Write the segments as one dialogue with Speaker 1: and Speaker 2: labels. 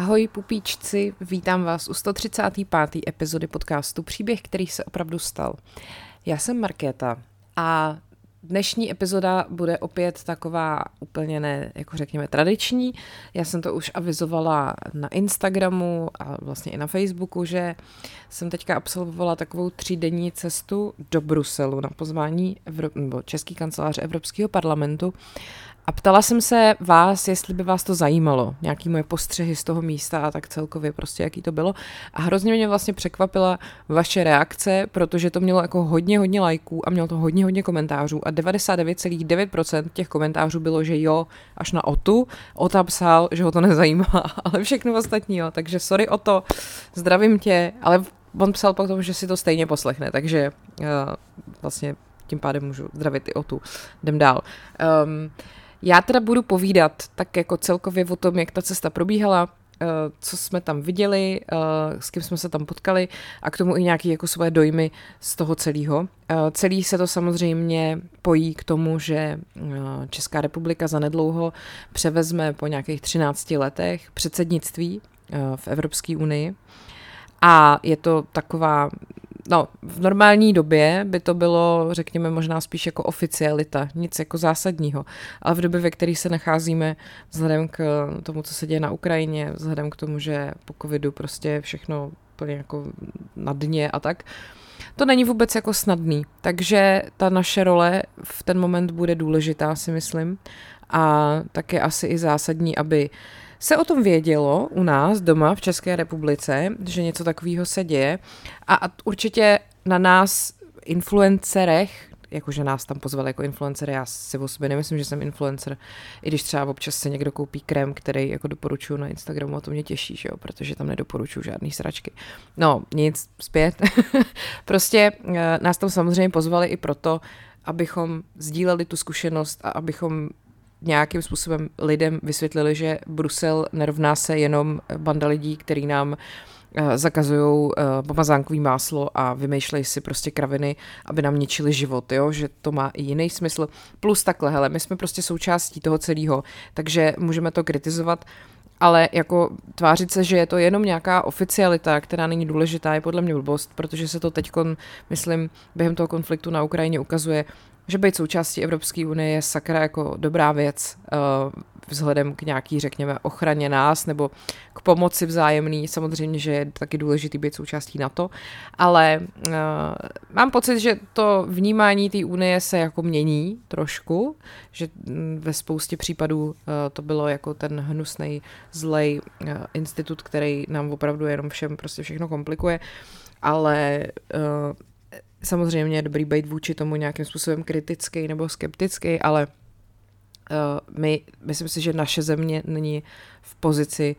Speaker 1: Ahoj pupíčci, vítám vás u 135. epizody podcastu Příběh, který se opravdu stal. Já jsem Markéta a Dnešní epizoda bude opět taková úplně ne, jako řekněme, tradiční. Já jsem to už avizovala na Instagramu a vlastně i na Facebooku, že jsem teďka absolvovala takovou třídenní cestu do Bruselu na pozvání Evro- nebo Český kanceláře Evropského parlamentu a ptala jsem se vás, jestli by vás to zajímalo, nějaký moje postřehy z toho místa a tak celkově prostě, jaký to bylo. A hrozně mě vlastně překvapila vaše reakce, protože to mělo jako hodně, hodně lajků a mělo to hodně, hodně komentářů a 99,9% těch komentářů bylo, že jo, až na Otu. Ota psal, že ho to nezajímá, ale všechno ostatní jo, takže sorry o to, zdravím tě, ale on psal potom, že si to stejně poslechne, takže uh, vlastně tím pádem můžu zdravit i Otu. Jdem dál. Um, já teda budu povídat tak jako celkově o tom, jak ta cesta probíhala, eh, co jsme tam viděli, eh, s kým jsme se tam potkali a k tomu i nějaké jako svoje dojmy z toho celého. Eh, celý se to samozřejmě pojí k tomu, že Česká republika zanedlouho převezme po nějakých 13 letech předsednictví v Evropské unii. A je to taková No, v normální době by to bylo, řekněme, možná spíš jako oficialita, nic jako zásadního. Ale v době, ve které se nacházíme, vzhledem k tomu, co se děje na Ukrajině, vzhledem k tomu, že po covidu prostě všechno úplně jako na dně a tak, to není vůbec jako snadný. Takže ta naše role v ten moment bude důležitá, si myslím. A tak je asi i zásadní, aby se o tom vědělo u nás doma v České republice, že něco takového se děje a, a určitě na nás influencerech, jakože nás tam pozvali jako influencery, já si o sobě nemyslím, že jsem influencer, i když třeba občas se někdo koupí krém, který jako doporučuju na Instagramu a to mě těší, že jo, protože tam nedoporučuju žádný sračky. No, nic, zpět. prostě eh, nás tam samozřejmě pozvali i proto, abychom sdíleli tu zkušenost a abychom nějakým způsobem lidem vysvětlili, že Brusel nerovná se jenom banda lidí, který nám eh, zakazují eh, pomazánkový máslo a vymýšlejí si prostě kraviny, aby nám ničili život, jo? že to má i jiný smysl. Plus takhle, hele, my jsme prostě součástí toho celého, takže můžeme to kritizovat, ale jako tvářit se, že je to jenom nějaká oficialita, která není důležitá, je podle mě blbost, protože se to teď, myslím, během toho konfliktu na Ukrajině ukazuje, že být součástí Evropské unie je sakra jako dobrá věc uh, vzhledem k nějaký, řekněme, ochraně nás nebo k pomoci vzájemný. Samozřejmě, že je taky důležitý být součástí NATO, ale uh, mám pocit, že to vnímání té unie se jako mění trošku, že mm, ve spoustě případů uh, to bylo jako ten hnusný, zlej uh, institut, který nám opravdu jenom všem prostě všechno komplikuje, ale uh, samozřejmě je dobrý být vůči tomu nějakým způsobem kritický nebo skeptický, ale uh, my, myslím si, že naše země není v pozici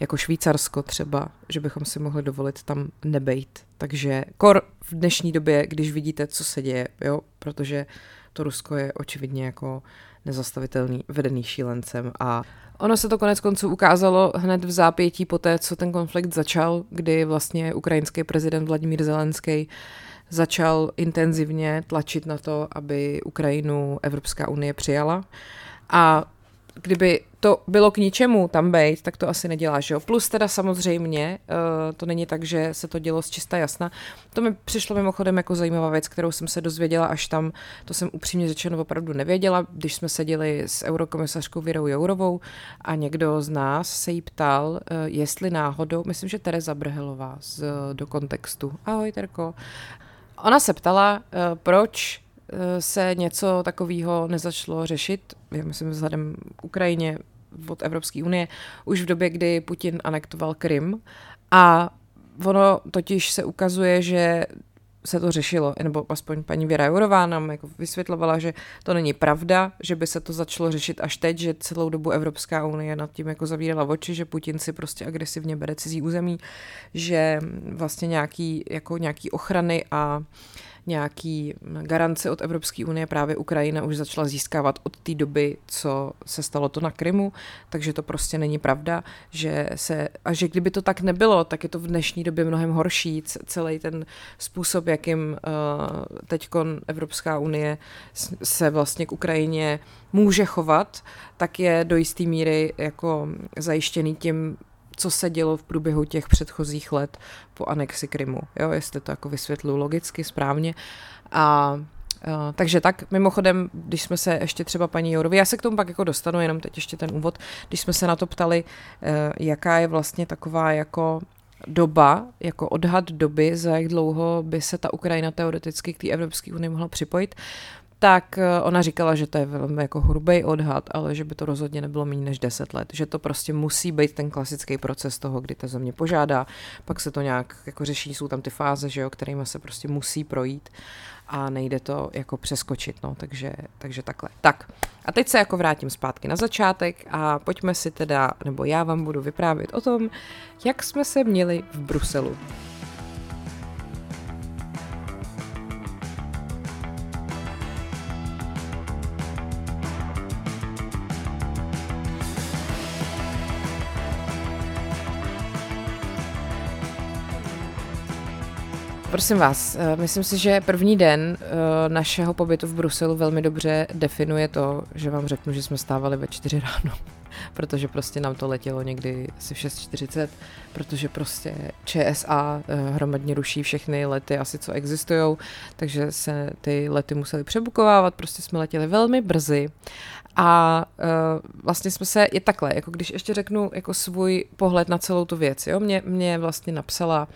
Speaker 1: jako Švýcarsko třeba, že bychom si mohli dovolit tam nebejt. Takže kor v dnešní době, když vidíte, co se děje, jo, protože to Rusko je očividně jako nezastavitelný, vedený šílencem a Ono se to konec konců ukázalo hned v zápětí po té, co ten konflikt začal, kdy vlastně ukrajinský prezident Vladimír Zelenský začal intenzivně tlačit na to, aby Ukrajinu Evropská unie přijala. A kdyby to bylo k ničemu tam být, tak to asi nedělá, že jo. Plus teda samozřejmě, uh, to není tak, že se to dělo z čista jasna. To mi přišlo mimochodem jako zajímavá věc, kterou jsem se dozvěděla až tam, to jsem upřímně řečeno opravdu nevěděla, když jsme seděli s eurokomisařkou Věrou Jourovou a někdo z nás se jí ptal, uh, jestli náhodou, myslím, že Tereza Brhelová z, do kontextu. Ahoj, Terko. Ona se ptala, uh, proč se něco takového nezačalo řešit, já myslím vzhledem k Ukrajině od Evropské unie, už v době, kdy Putin anektoval Krym. A ono totiž se ukazuje, že se to řešilo, nebo aspoň paní Věra Jourová nám jako vysvětlovala, že to není pravda, že by se to začalo řešit až teď, že celou dobu Evropská unie nad tím jako zavírala oči, že Putin si prostě agresivně bere cizí území, že vlastně nějaký, jako nějaký ochrany a nějaký garance od Evropské unie právě Ukrajina už začala získávat od té doby, co se stalo to na Krymu, takže to prostě není pravda, že se, a že kdyby to tak nebylo, tak je to v dnešní době mnohem horší, celý ten způsob, jakým uh, teď Evropská unie se vlastně k Ukrajině může chovat, tak je do jisté míry jako zajištěný tím co se dělo v průběhu těch předchozích let po anexi Krymu, jo, jestli to jako vysvětluji logicky, správně. A Uh, takže tak, mimochodem, když jsme se ještě třeba paní Jourovi, já se k tomu pak jako dostanu, jenom teď ještě ten úvod, když jsme se na to ptali, uh, jaká je vlastně taková jako doba, jako odhad doby, za jak dlouho by se ta Ukrajina teoreticky k té Evropské unii mohla připojit, tak eh, ona říkala, že to je velmi jako hrubý odhad, ale že by to rozhodně nebylo méně než 10 let, že to prostě musí být ten klasický proces toho, kdy ta země požádá, pak se to nějak jako řeší, jsou tam ty fáze, že jo, kterými se prostě musí projít a nejde to jako přeskočit, no, takže, takže takhle. Tak a teď se jako vrátím zpátky na začátek a pojďme si teda, nebo já vám budu vyprávět o tom, jak jsme se měli v Bruselu. Prosím vás, eh, myslím si, že první den eh, našeho pobytu v Bruselu velmi dobře definuje to, že vám řeknu, že jsme stávali ve 4 ráno, protože prostě nám to letělo někdy asi v 6.40, protože prostě ČSA eh, hromadně ruší všechny lety asi, co existují, takže se ty lety museli přebukovávat, prostě jsme letěli velmi brzy a uh, vlastně jsme se, je takhle, jako když ještě řeknu jako svůj pohled na celou tu věc, jo, mě, mě vlastně napsala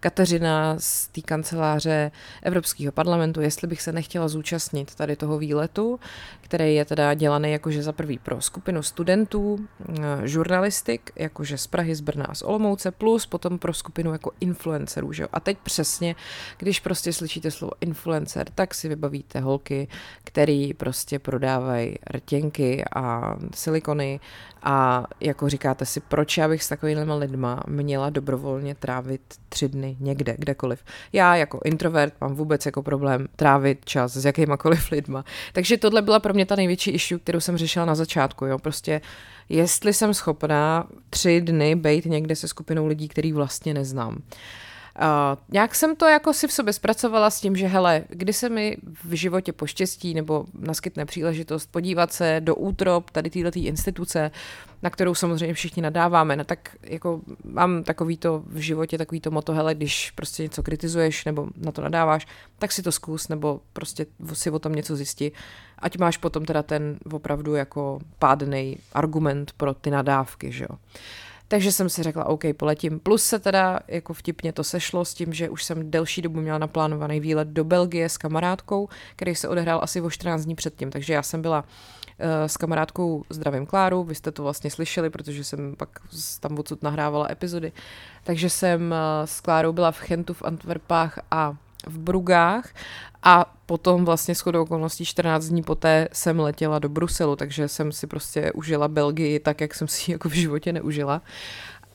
Speaker 1: Kateřina z té kanceláře Evropského parlamentu, jestli bych se nechtěla zúčastnit tady toho výletu, který je teda dělaný jakože za prvý pro skupinu studentů, uh, žurnalistik, jakože z Prahy, z Brna a z Olomouce, plus potom pro skupinu jako influencerů, že jo. A teď přesně, když prostě slyšíte slovo influencer, tak si vybavíte holky, který prostě prodávají rtěnky rtěnky a silikony a jako říkáte si, proč já bych s takovými lidma měla dobrovolně trávit tři dny někde, kdekoliv. Já jako introvert mám vůbec jako problém trávit čas s jakýmakoliv lidma. Takže tohle byla pro mě ta největší issue, kterou jsem řešila na začátku. Jo? Prostě jestli jsem schopná tři dny být někde se skupinou lidí, který vlastně neznám. Uh, Uh, nějak jsem to jako si v sobě zpracovala s tím, že hele, kdy se mi v životě poštěstí nebo naskytne příležitost podívat se do útrop tady této instituce, na kterou samozřejmě všichni nadáváme, no tak jako mám takový to v životě, takový to moto, hele, když prostě něco kritizuješ nebo na to nadáváš, tak si to zkus nebo prostě si o tom něco zjistí, ať máš potom teda ten opravdu jako pádný argument pro ty nadávky, že jo. Takže jsem si řekla, OK, poletím. Plus se teda jako vtipně to sešlo s tím, že už jsem delší dobu měla naplánovaný výlet do Belgie s kamarádkou, který se odehrál asi o 14 dní předtím. Takže já jsem byla uh, s kamarádkou Zdravím Kláru, vy jste to vlastně slyšeli, protože jsem pak tam odsud nahrávala epizody. Takže jsem uh, s Klárou byla v Chentu v Antwerpách a v Brugách a potom vlastně shodou okolností 14 dní poté jsem letěla do Bruselu, takže jsem si prostě užila Belgii tak, jak jsem si ji jako v životě neužila.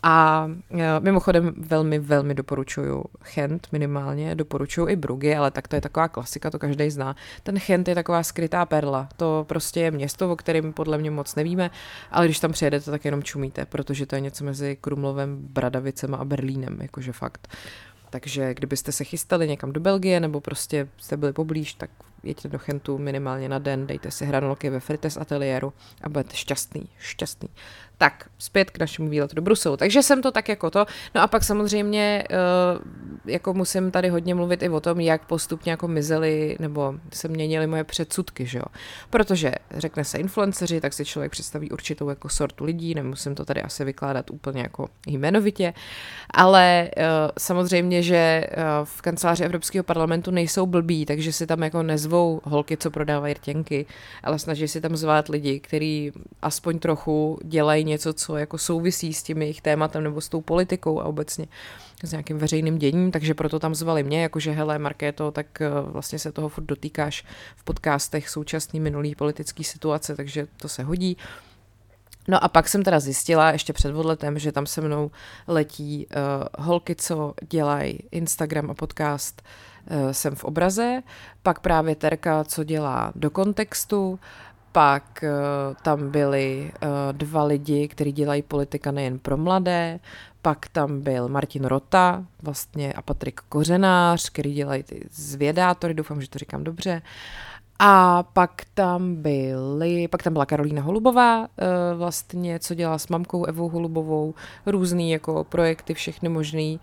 Speaker 1: A e, mimochodem velmi, velmi doporučuju Chent minimálně, doporučuju i Brugy, ale tak to je taková klasika, to každý zná. Ten Chent je taková skrytá perla, to prostě je město, o kterém podle mě moc nevíme, ale když tam přijedete, tak jenom čumíte, protože to je něco mezi Krumlovem, Bradavicem a Berlínem, jakože fakt. Takže kdybyste se chystali někam do Belgie nebo prostě jste byli poblíž, tak jeďte do Chentu minimálně na den, dejte si hranolky ve Frites ateliéru a budete šťastný, šťastný. Tak, zpět k našemu výletu do Bruselu. Takže jsem to tak jako to. No a pak samozřejmě eh, jako musím tady hodně mluvit i o tom, jak postupně jako mizely nebo se měnily moje předsudky, že jo. Protože řekne se influenceři, tak si člověk představí určitou jako sortu lidí, nemusím to tady asi vykládat úplně jako jmenovitě, ale eh, samozřejmě, že eh, v kanceláři Evropského parlamentu nejsou blbí, takže si tam jako nezvou holky, co prodávají rtěnky, ale snaží si tam zvát lidi, kteří aspoň trochu dělají něco, co jako souvisí s tím jejich tématem nebo s tou politikou a obecně s nějakým veřejným děním, takže proto tam zvali mě, jakože hele Markéto, tak eh, vlastně se toho furt dotýkáš v podcastech současný minulý politický situace, takže to se hodí. No a pak jsem teda zjistila ještě před odletem, že tam se mnou letí uh, holky, co dělají Instagram a podcast uh, Jsem v obraze, pak právě Terka, co dělá do kontextu, pak uh, tam byli uh, dva lidi, kteří dělají politika nejen pro mladé, pak tam byl Martin Rota vlastně a Patrik Kořenář, který dělají ty zvědátory, doufám, že to říkám dobře. A pak tam byly, pak tam byla Karolína Holubová, eh, vlastně, co dělala s mamkou Evou Holubovou, různý jako projekty, všechny možný.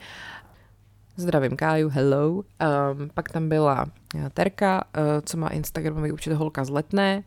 Speaker 1: Zdravím Káju, hello. Um, pak tam byla eh, Terka, uh, co má Instagramový účet holka z Letné.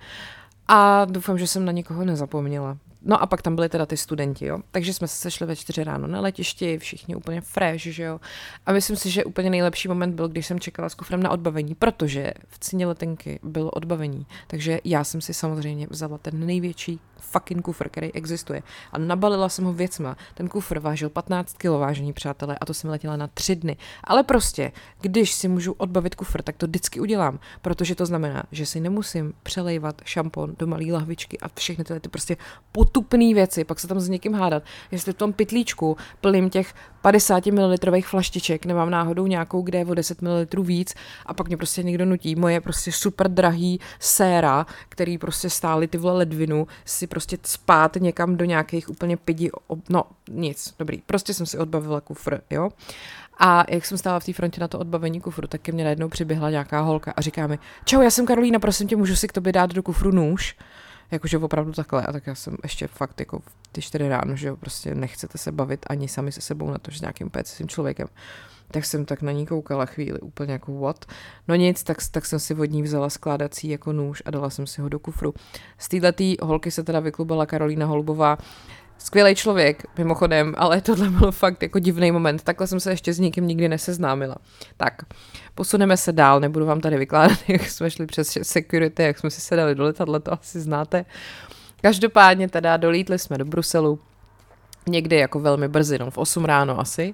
Speaker 1: A doufám, že jsem na někoho nezapomněla. No a pak tam byli teda ty studenti, jo. Takže jsme se sešli ve čtyři ráno na letišti, všichni úplně fresh, že jo. A myslím si, že úplně nejlepší moment byl, když jsem čekala s kufrem na odbavení, protože v ceně letenky bylo odbavení. Takže já jsem si samozřejmě vzala ten největší fucking kufr, který existuje. A nabalila jsem ho věcma. Ten kufr vážil 15 kg, vážení přátelé, a to jsem letěla na tři dny. Ale prostě, když si můžu odbavit kufr, tak to vždycky udělám, protože to znamená, že si nemusím přelejvat šampon do malé lahvičky a všechny tyhle ty prostě potupné věci, pak se tam s někým hádat. Jestli v tom pytlíčku plným těch 50 ml flaštiček, nemám náhodou nějakou, kde je o 10 ml víc a pak mě prostě někdo nutí moje prostě super drahý séra, který prostě stály ty vole ledvinu, si prostě spát někam do nějakých úplně pidi, no nic, dobrý, prostě jsem si odbavila kufr, jo. A jak jsem stála v té frontě na to odbavení kufru, tak ke mně najednou přiběhla nějaká holka a říká mi, čau, já jsem Karolína, prosím tě, můžu si k tobě dát do kufru nůž? Jakože opravdu takhle. A tak já jsem ještě fakt jako ty čtyři ráno, že jo, prostě nechcete se bavit ani sami se sebou na to, že s nějakým pecím člověkem. Tak jsem tak na ní koukala chvíli, úplně jako what. No nic, tak, tak jsem si od ní vzala skládací jako nůž a dala jsem si ho do kufru. Z této holky se teda vyklubala Karolína Holubová, Skvělý člověk, mimochodem, ale tohle byl fakt jako divný moment. Takhle jsem se ještě s nikým nikdy neseznámila. Tak, posuneme se dál, nebudu vám tady vykládat, jak jsme šli přes security, jak jsme si sedali do letadla, to asi znáte. Každopádně teda dolítli jsme do Bruselu, někdy jako velmi brzy, no v 8 ráno asi.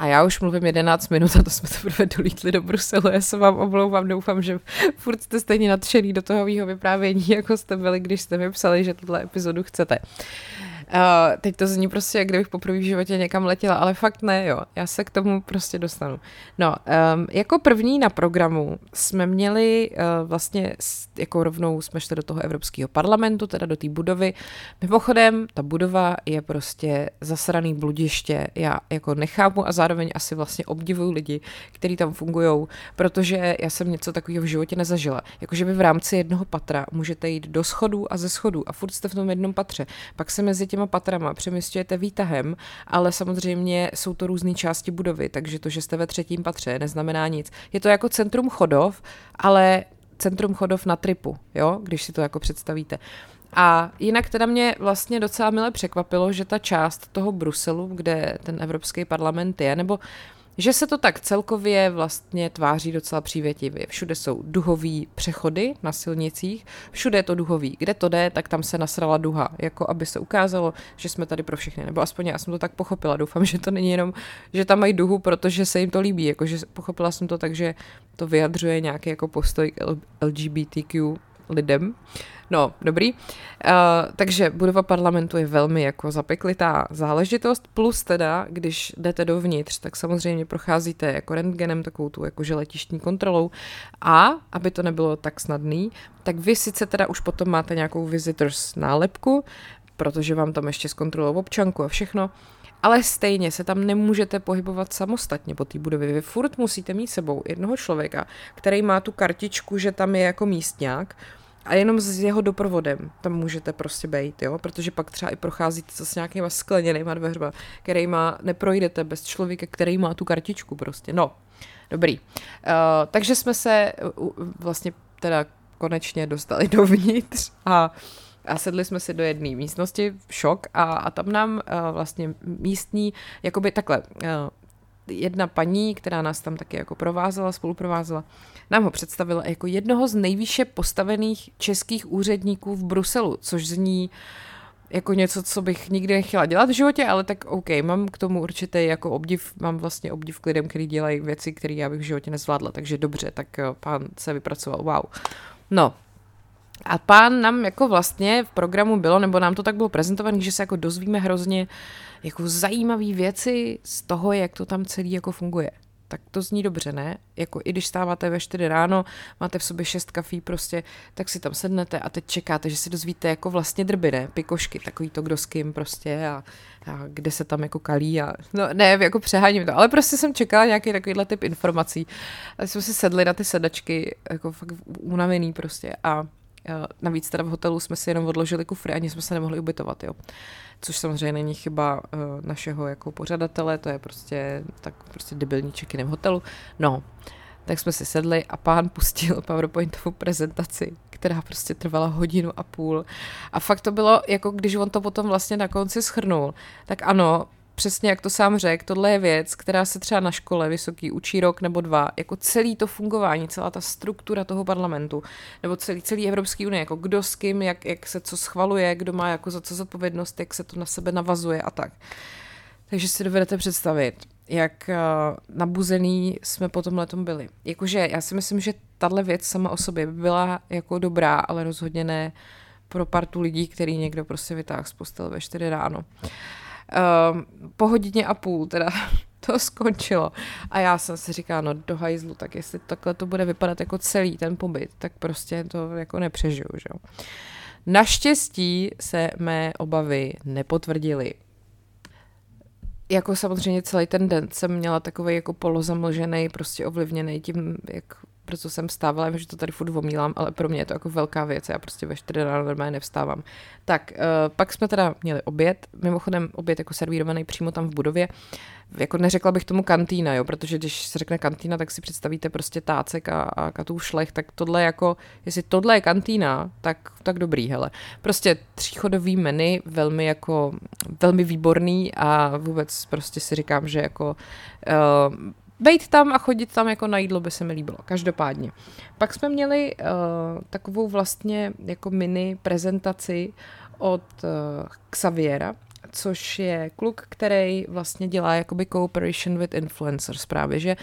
Speaker 1: A já už mluvím 11 minut a to jsme teprve dolítli do Bruselu. Já se vám omlouvám, doufám, že furt jste stejně nadšený do toho vyprávění, jako jste byli, když jste mi psali, že tuhle epizodu chcete. Uh, Uh, teď to zní prostě, jak kdybych poprvé v životě někam letěla, ale fakt ne, jo. Já se k tomu prostě dostanu. No, um, jako první na programu jsme měli uh, vlastně, jako rovnou jsme šli do toho Evropského parlamentu, teda do té budovy. Mimochodem, ta budova je prostě zasraný bludiště. Já jako nechápu a zároveň asi vlastně obdivuju lidi, kteří tam fungují, protože já jsem něco takového v životě nezažila. Jakože vy v rámci jednoho patra můžete jít do schodů a ze schodů a furt jste v tom jednom patře. Pak se mezi těmi těma patrama přemysťujete výtahem, ale samozřejmě jsou to různé části budovy, takže to, že jste ve třetím patře, neznamená nic. Je to jako centrum chodov, ale centrum chodov na tripu, jo, když si to jako představíte. A jinak teda mě vlastně docela mile překvapilo, že ta část toho Bruselu, kde ten Evropský parlament je, nebo že se to tak celkově vlastně tváří docela přívětivě. Všude jsou duhové přechody na silnicích, všude je to duhový. Kde to jde, tak tam se nasrala duha, jako aby se ukázalo, že jsme tady pro všechny. Nebo aspoň já jsem to tak pochopila. Doufám, že to není jenom, že tam mají duhu, protože se jim to líbí. Jakože pochopila jsem to tak, že to vyjadřuje nějaký jako postoj LGBTQ lidem. No, dobrý. Uh, takže budova parlamentu je velmi jako zapeklitá záležitost, plus teda, když jdete dovnitř, tak samozřejmě procházíte jako rentgenem, takovou tu jako letištní kontrolou a, aby to nebylo tak snadný, tak vy sice teda už potom máte nějakou visitors nálepku, protože vám tam ještě zkontrolují občanku a všechno, ale stejně se tam nemůžete pohybovat samostatně po té budově. Vy furt musíte mít sebou jednoho člověka, který má tu kartičku, že tam je jako místňák, a jenom s jeho doprovodem tam můžete prostě být, jo, protože pak třeba i procházíte s nějakýma skleněnýma dveřma, kterýma neprojdete bez člověka, který má tu kartičku prostě, no, dobrý. Uh, takže jsme se uh, vlastně teda konečně dostali dovnitř a a sedli jsme si do jedné místnosti, šok, a, a tam nám uh, vlastně místní, jakoby takhle, uh, jedna paní, která nás tam taky jako provázela, spoluprovázela, nám ho představila jako jednoho z nejvýše postavených českých úředníků v Bruselu, což zní jako něco, co bych nikdy nechtěla dělat v životě, ale tak OK, mám k tomu určitě jako obdiv, mám vlastně obdiv k lidem, kteří dělají věci, které já bych v životě nezvládla, takže dobře, tak eh, pán se vypracoval, wow. No, a pán nám jako vlastně v programu bylo, nebo nám to tak bylo prezentované, že se jako dozvíme hrozně jako zajímavé věci z toho, jak to tam celý jako funguje. tak to zní dobře, ne? Jako i když stáváte ve 4 ráno, máte v sobě 6 kafí prostě, tak si tam sednete a teď čekáte, že si dozvíte jako vlastně drby, ne? Pikošky, takový to kdo s kým prostě a, a kde se tam jako kalí a no ne, jako přeháním to, ale prostě jsem čekala nějaký takovýhle typ informací. A jsme si sedli na ty sedačky, jako fakt unavený prostě a Navíc teda v hotelu jsme si jenom odložili kufry, ani jsme se nemohli ubytovat, jo. Což samozřejmě není chyba uh, našeho jako pořadatele, to je prostě tak prostě debilní check v hotelu. No, tak jsme si sedli a pán pustil PowerPointovou prezentaci, která prostě trvala hodinu a půl. A fakt to bylo, jako když on to potom vlastně na konci schrnul, tak ano, přesně jak to sám řekl, tohle je věc, která se třeba na škole vysoký učí rok nebo dva, jako celý to fungování, celá ta struktura toho parlamentu, nebo celý, celý Evropský unie, jako kdo s kým, jak, jak se co schvaluje, kdo má jako za co zodpovědnost, jak se to na sebe navazuje a tak. Takže si dovedete představit, jak uh, nabuzený jsme po tomhle byli. Jakože já si myslím, že tahle věc sama o sobě by byla jako dobrá, ale rozhodně ne pro partu lidí, který někdo prostě vytáhl z postele ve 4 ráno. Uh, Um, po hodině a půl teda to skončilo. A já jsem si říkala, no do hajzlu, tak jestli takhle to bude vypadat jako celý ten pobyt, tak prostě to jako nepřežiju, že. Naštěstí se mé obavy nepotvrdily. Jako samozřejmě celý ten den jsem měla takový jako polozamlžený, prostě ovlivněný tím, jak proto jsem vstávala, vím, že to tady furt omílám, ale pro mě je to jako velká věc, já prostě ve 4 ráno normálně nevstávám. Tak, uh, pak jsme teda měli oběd, mimochodem oběd jako servírovaný přímo tam v budově, jako neřekla bych tomu kantýna, jo, protože když se řekne kantýna, tak si představíte prostě tácek a, a katů šlech, tak tohle jako, jestli tohle je kantýna, tak, tak dobrý, hele. Prostě tříchodový menu, velmi jako, velmi výborný a vůbec prostě si říkám, že jako uh, Bejt tam a chodit tam jako na jídlo by se mi líbilo, každopádně. Pak jsme měli uh, takovou vlastně jako mini prezentaci od uh, Xaviera, což je kluk, který vlastně dělá jakoby cooperation with influencers právě, že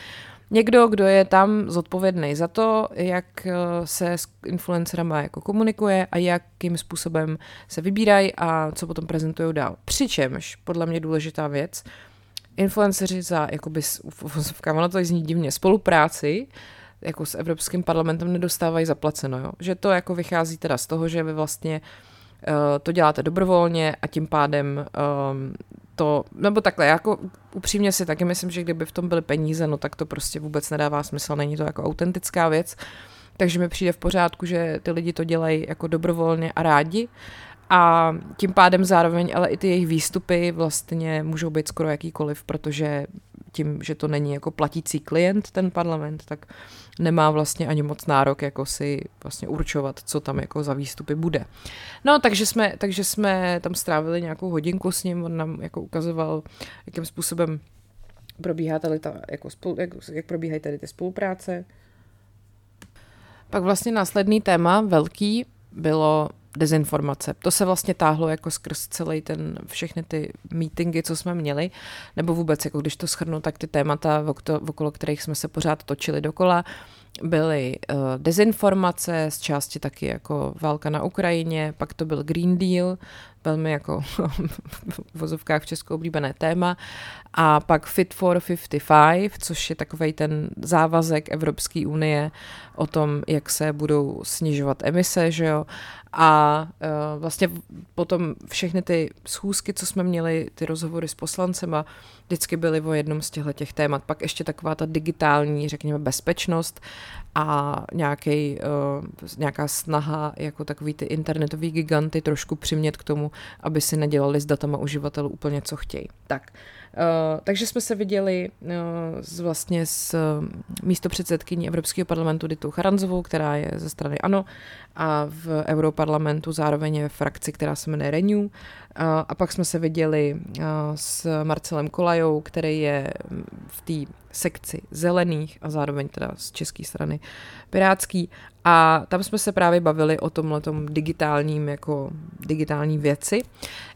Speaker 1: někdo, kdo je tam zodpovědný za to, jak eh, se s influencerama jako komunikuje a jakým způsobem se vybírají a co potom prezentují dál. Přičemž, podle mě důležitá věc, influenceři za, jakoby, ono to zní divně, spolupráci, jako s Evropským parlamentem nedostávají zaplaceno, jo? že to jako vychází teda z toho, že vy vlastně uh, to děláte dobrovolně a tím pádem um, to, nebo takhle, jako upřímně si taky myslím, že kdyby v tom byly peníze, no tak to prostě vůbec nedává smysl, není to jako autentická věc, takže mi přijde v pořádku, že ty lidi to dělají jako dobrovolně a rádi a tím pádem zároveň ale i ty jejich výstupy vlastně můžou být skoro jakýkoliv, protože tím, že to není jako platící klient ten parlament, tak nemá vlastně ani moc nárok jako si vlastně určovat, co tam jako za výstupy bude. No, takže jsme, takže jsme tam strávili nějakou hodinku s ním, on nám jako ukazoval, jakým způsobem probíhá tady ta, jako spolu, jak, jak probíhají tady ty spolupráce. Pak vlastně následný téma, velký, bylo dezinformace. To se vlastně táhlo jako skrz celý ten, všechny ty meetingy, co jsme měli, nebo vůbec, jako když to schrnu, tak ty témata, okolo kterých jsme se pořád točili dokola, byly uh, dezinformace, z části taky jako válka na Ukrajině, pak to byl Green Deal, velmi jako v vozovkách v Česku oblíbené téma, a pak Fit for 55, což je takový ten závazek Evropské unie o tom, jak se budou snižovat emise, že jo, a uh, vlastně potom všechny ty schůzky, co jsme měli, ty rozhovory s poslancema, vždycky byly o jednom z těchto těch témat. Pak ještě taková ta digitální, řekněme, bezpečnost a nějaký, uh, nějaká snaha jako takový ty internetový giganty trošku přimět k tomu, aby si nedělali s datama uživatelů úplně co chtějí. Tak, takže jsme se viděli uh, s, vlastně s uh, místopředsedkyní Evropského parlamentu Ditou Charanzovou, která je ze strany ANO a v Europarlamentu zároveň je frakci, která se jmenuje Renew. Uh, a pak jsme se viděli uh, s Marcelem Kolajou, který je v té sekci zelených a zároveň teda z české strany pirátský. A tam jsme se právě bavili o tomhle digitálním, jako digitální věci.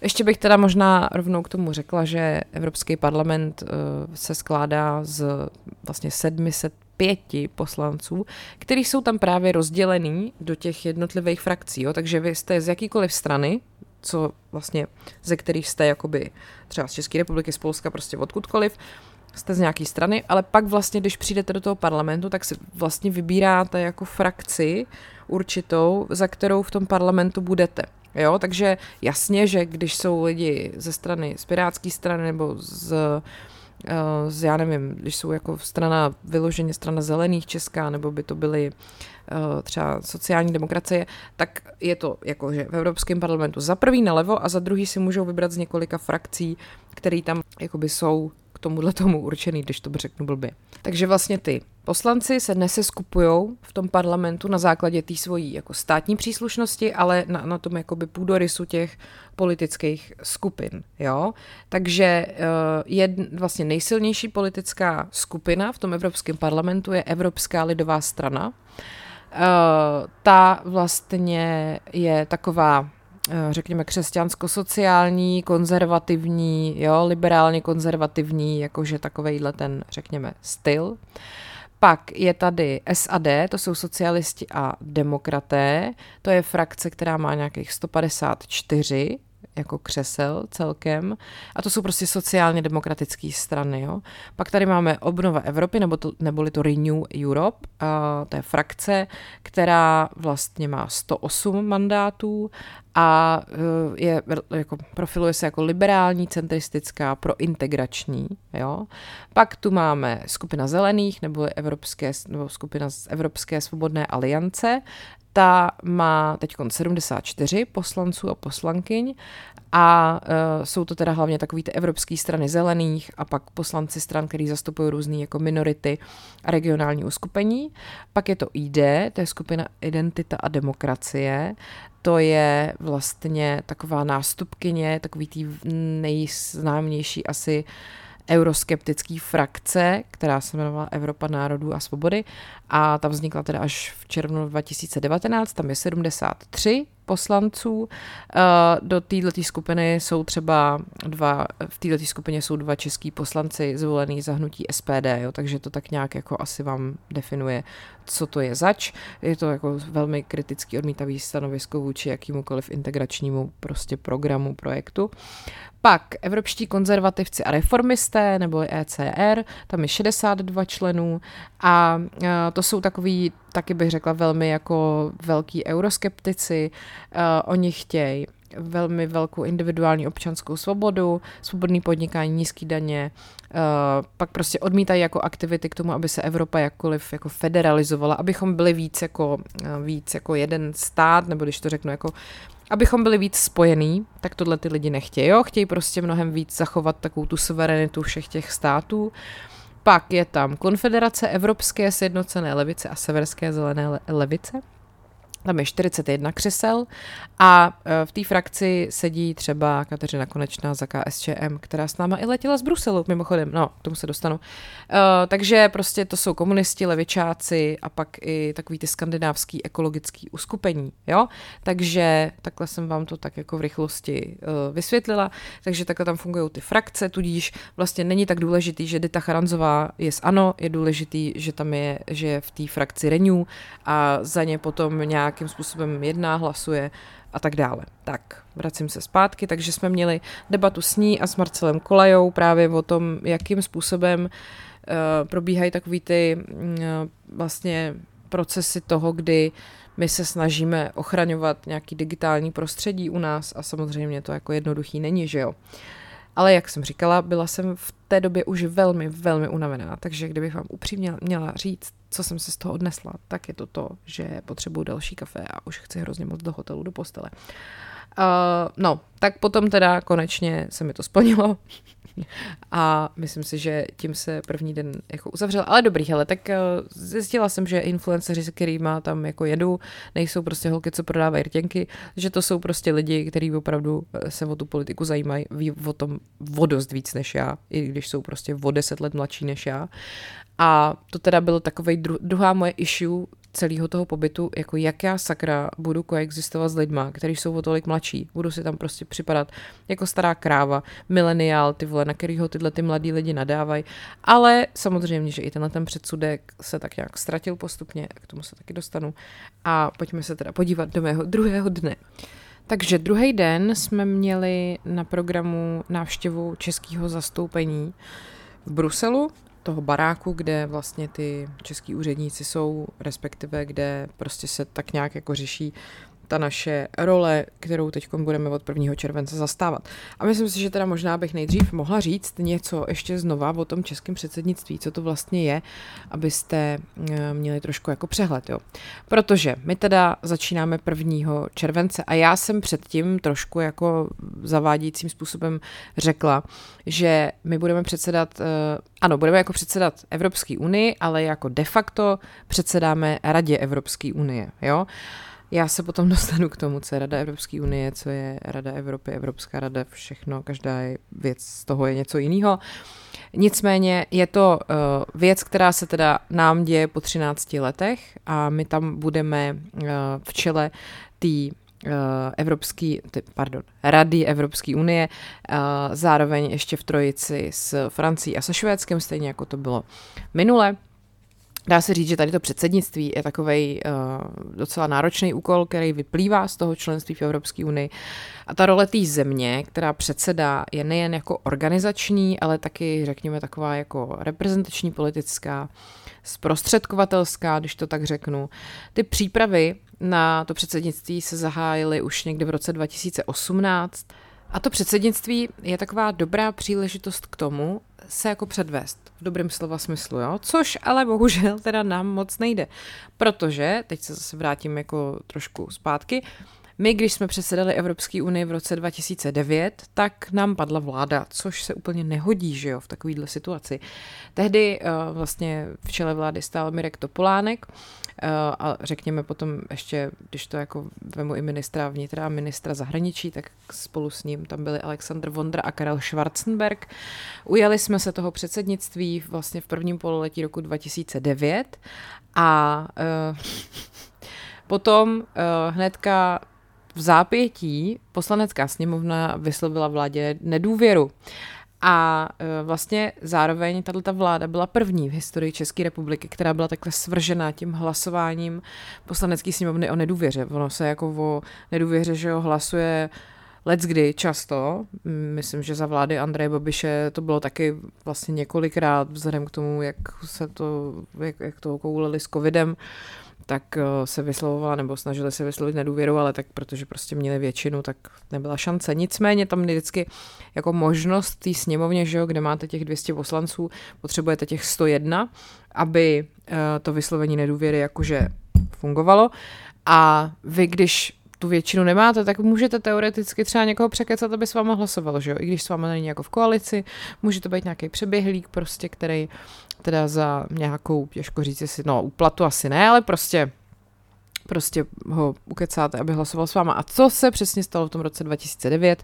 Speaker 1: Ještě bych teda možná rovnou k tomu řekla, že Evropský parlament uh, se skládá z vlastně 705 poslanců, kteří jsou tam právě rozdělený do těch jednotlivých frakcí. Jo? Takže vy jste z jakýkoliv strany, co vlastně, ze kterých jste jakoby třeba z České republiky, z Polska, prostě odkudkoliv, jste z nějaké strany, ale pak vlastně, když přijdete do toho parlamentu, tak si vlastně vybíráte jako frakci určitou, za kterou v tom parlamentu budete. Jo, takže jasně, že když jsou lidi ze strany, z pirátské strany nebo z, eh, z, já nevím, když jsou jako strana, vyloženě strana zelených česká, nebo by to byly eh, třeba sociální demokracie, tak je to jako, že v Evropském parlamentu za prvý nalevo a za druhý si můžou vybrat z několika frakcí, které tam jakoby jsou tomuhle tomu určený, když to řeknu blbě. Takže vlastně ty poslanci se neseskupují v tom parlamentu na základě té svojí jako státní příslušnosti, ale na, na tom jakoby půdorysu těch politických skupin, jo. Takže uh, je vlastně nejsilnější politická skupina v tom Evropském parlamentu je Evropská lidová strana. Uh, ta vlastně je taková Eh, řekněme, křesťansko-sociální, konzervativní, jo, liberálně konzervativní, jakože takovejhle ten, řekněme, styl. Pak je tady SAD, to jsou socialisti a demokraté, to je frakce, která má nějakých 154 jako křesel celkem. A to jsou prostě sociálně demokratické strany. Jo. Pak tady máme Obnova Evropy, nebo to, neboli to Renew Europe, a to je frakce, která vlastně má 108 mandátů a e, je, jako, profiluje se jako liberální, centristická, prointegrační. Jo. Pak tu máme skupina zelených, nebo, evropské, nebo skupina z Evropské svobodné aliance, ta má teď 74 poslanců a poslankyň a uh, jsou to teda hlavně takové ty evropské strany zelených a pak poslanci stran, který zastupují různé jako minority a regionální uskupení. Pak je to ID, to je skupina Identita a demokracie. To je vlastně taková nástupkyně, takový tý nejznámější asi euroskeptický frakce, která se jmenovala Evropa národů a svobody a ta vznikla teda až v červnu 2019, tam je 73 poslanců. Eh, do této skupiny jsou třeba dva, v této skupině jsou dva český poslanci zvolený za hnutí SPD, jo, takže to tak nějak jako asi vám definuje, co to je zač. Je to jako velmi kritický odmítavý stanovisko vůči jakýmukoliv integračnímu prostě programu, projektu. Pak evropští konzervativci a reformisté, nebo ECR, tam je 62 členů a eh, to jsou takový taky bych řekla velmi jako velký euroskeptici. Uh, oni chtějí velmi velkou individuální občanskou svobodu, svobodný podnikání, nízký daně, uh, pak prostě odmítají jako aktivity k tomu, aby se Evropa jakkoliv jako federalizovala, abychom byli víc jako, uh, víc jako jeden stát, nebo když to řeknu jako abychom byli víc spojení, tak tohle ty lidi nechtějí, jo? chtějí prostě mnohem víc zachovat takovou tu suverenitu všech těch států. Pak je tam Konfederace Evropské sjednocené levice a Severské zelené levice. Tam je 41 křesel a e, v té frakci sedí třeba Kateřina Konečná za KSČM, která s náma i letěla z Bruselu, mimochodem, no, k tomu se dostanu. Uh, takže prostě to jsou komunisti, levičáci a pak i takový ty skandinávský ekologický uskupení, jo? Takže takhle jsem vám to tak jako v rychlosti uh, vysvětlila, takže takhle tam fungují ty frakce, tudíž vlastně není tak důležitý, že Dita Charanzová je z ANO, je důležitý, že tam je, že je v té frakci Renew a za ně potom nějak nějakým způsobem jedná, hlasuje a tak dále. Tak, vracím se zpátky, takže jsme měli debatu s ní a s Marcelem Kolajou právě o tom, jakým způsobem uh, probíhají takový ty uh, vlastně procesy toho, kdy my se snažíme ochraňovat nějaký digitální prostředí u nás a samozřejmě to jako jednoduchý není, že jo. Ale jak jsem říkala, byla jsem v té době už velmi, velmi unavená, takže kdybych vám upřímně měla říct, co jsem se z toho odnesla, tak je to to, že potřebuju další kafe a už chci hrozně moc do hotelu, do postele. Uh, no, tak potom teda konečně se mi to splnilo a myslím si, že tím se první den jako uzavřel. Ale dobrý, hele, tak uh, zjistila jsem, že influenceři, se kterými tam jako jedu, nejsou prostě holky, co prodávají rtěnky, že to jsou prostě lidi, kteří opravdu eh, se o tu politiku zajímají, ví o tom o dost víc než já, i když jsou prostě o deset let mladší než já. A to teda byl takový dru- druhá moje issue celého toho pobytu, jako jak já sakra budu koexistovat s lidma, kteří jsou o tolik mladší. Budu si tam prostě připadat jako stará kráva, mileniál, ty vole, na kterýho tyhle ty mladí lidi nadávají. Ale samozřejmě, že i tenhle ten předsudek se tak nějak ztratil postupně, k tomu se taky dostanu. A pojďme se teda podívat do mého druhého dne. Takže druhý den jsme měli na programu návštěvu českého zastoupení v Bruselu, toho baráku, kde vlastně ty český úředníci jsou, respektive kde prostě se tak nějak jako řeší ta naše role, kterou teď budeme od 1. července zastávat. A myslím si, že teda možná bych nejdřív mohla říct něco ještě znova o tom českém předsednictví, co to vlastně je, abyste eh, měli trošku jako přehled, jo. Protože my teda začínáme 1. července a já jsem předtím trošku jako zavádějícím způsobem řekla, že my budeme předsedat, eh, ano, budeme jako předsedat Evropské unii, ale jako de facto předsedáme Radě Evropské unie, jo. Já se potom dostanu k tomu, co je Rada Evropské unie, co je Rada Evropy, Evropská rada, všechno, každá věc z toho je něco jiného. Nicméně je to uh, věc, která se teda nám děje po 13 letech a my tam budeme uh, v čele té uh, Evropský, pardon, Rady Evropské unie, zároveň ještě v trojici s Francií a se Švédskem, stejně jako to bylo minule. Dá se říct, že tady to předsednictví je takový uh, eh, docela náročný úkol, který vyplývá z toho členství v Evropské unii. A ta role té země, která předsedá, je nejen jako organizační, ale taky, řekněme, taková jako reprezentační politická, zprostředkovatelská, když to tak řeknu. Ty přípravy na to předsednictví se zahájily už někdy v roce 2018. A to předsednictví je taková dobrá příležitost k tomu, se jako předvést v dobrém slova smyslu, jo? což ale bohužel teda nám moc nejde, protože, teď se zase vrátím jako trošku zpátky, my, když jsme předsedali Evropské unii v roce 2009, tak nám padla vláda, což se úplně nehodí, že jo, v takovéhle situaci. Tehdy uh, vlastně v čele vlády stál Mirek Topolánek, uh, a řekněme potom ještě, když to jako vemu i ministra vnitra a ministra zahraničí, tak spolu s ním tam byli Alexandr Vondra a Karel Schwarzenberg. Ujali jsme se toho předsednictví vlastně v prvním pololetí roku 2009 a uh, potom uh, hnedka v zápětí poslanecká sněmovna vyslovila vládě nedůvěru. A e, vlastně zároveň tato vláda byla první v historii České republiky, která byla takhle svržená tím hlasováním poslanecké sněmovny o nedůvěře. Ono se jako o nedůvěře, že ho hlasuje Let's kdy často, myslím, že za vlády Andreje Babiše to bylo taky vlastně několikrát vzhledem k tomu, jak se to, jak, jak to kouleli s covidem, tak eh, se vyslovovala nebo snažili se vyslovit nedůvěru, ale tak protože prostě měli většinu, tak nebyla šance. Nicméně tam vždycky jako možnost té sněmovně, že jo, kde máte těch 200 poslanců, potřebujete těch 101, aby eh, to vyslovení nedůvěry jakože fungovalo. A vy, když tu většinu nemáte, tak můžete teoreticky třeba někoho překecat, aby s váma hlasoval, že jo? I když s váma není jako v koalici, může to být nějaký přeběhlík prostě, který teda za nějakou, těžko říct, jestli, no úplatu asi ne, ale prostě prostě ho ukecáte, aby hlasoval s váma. A co se přesně stalo v tom roce 2009,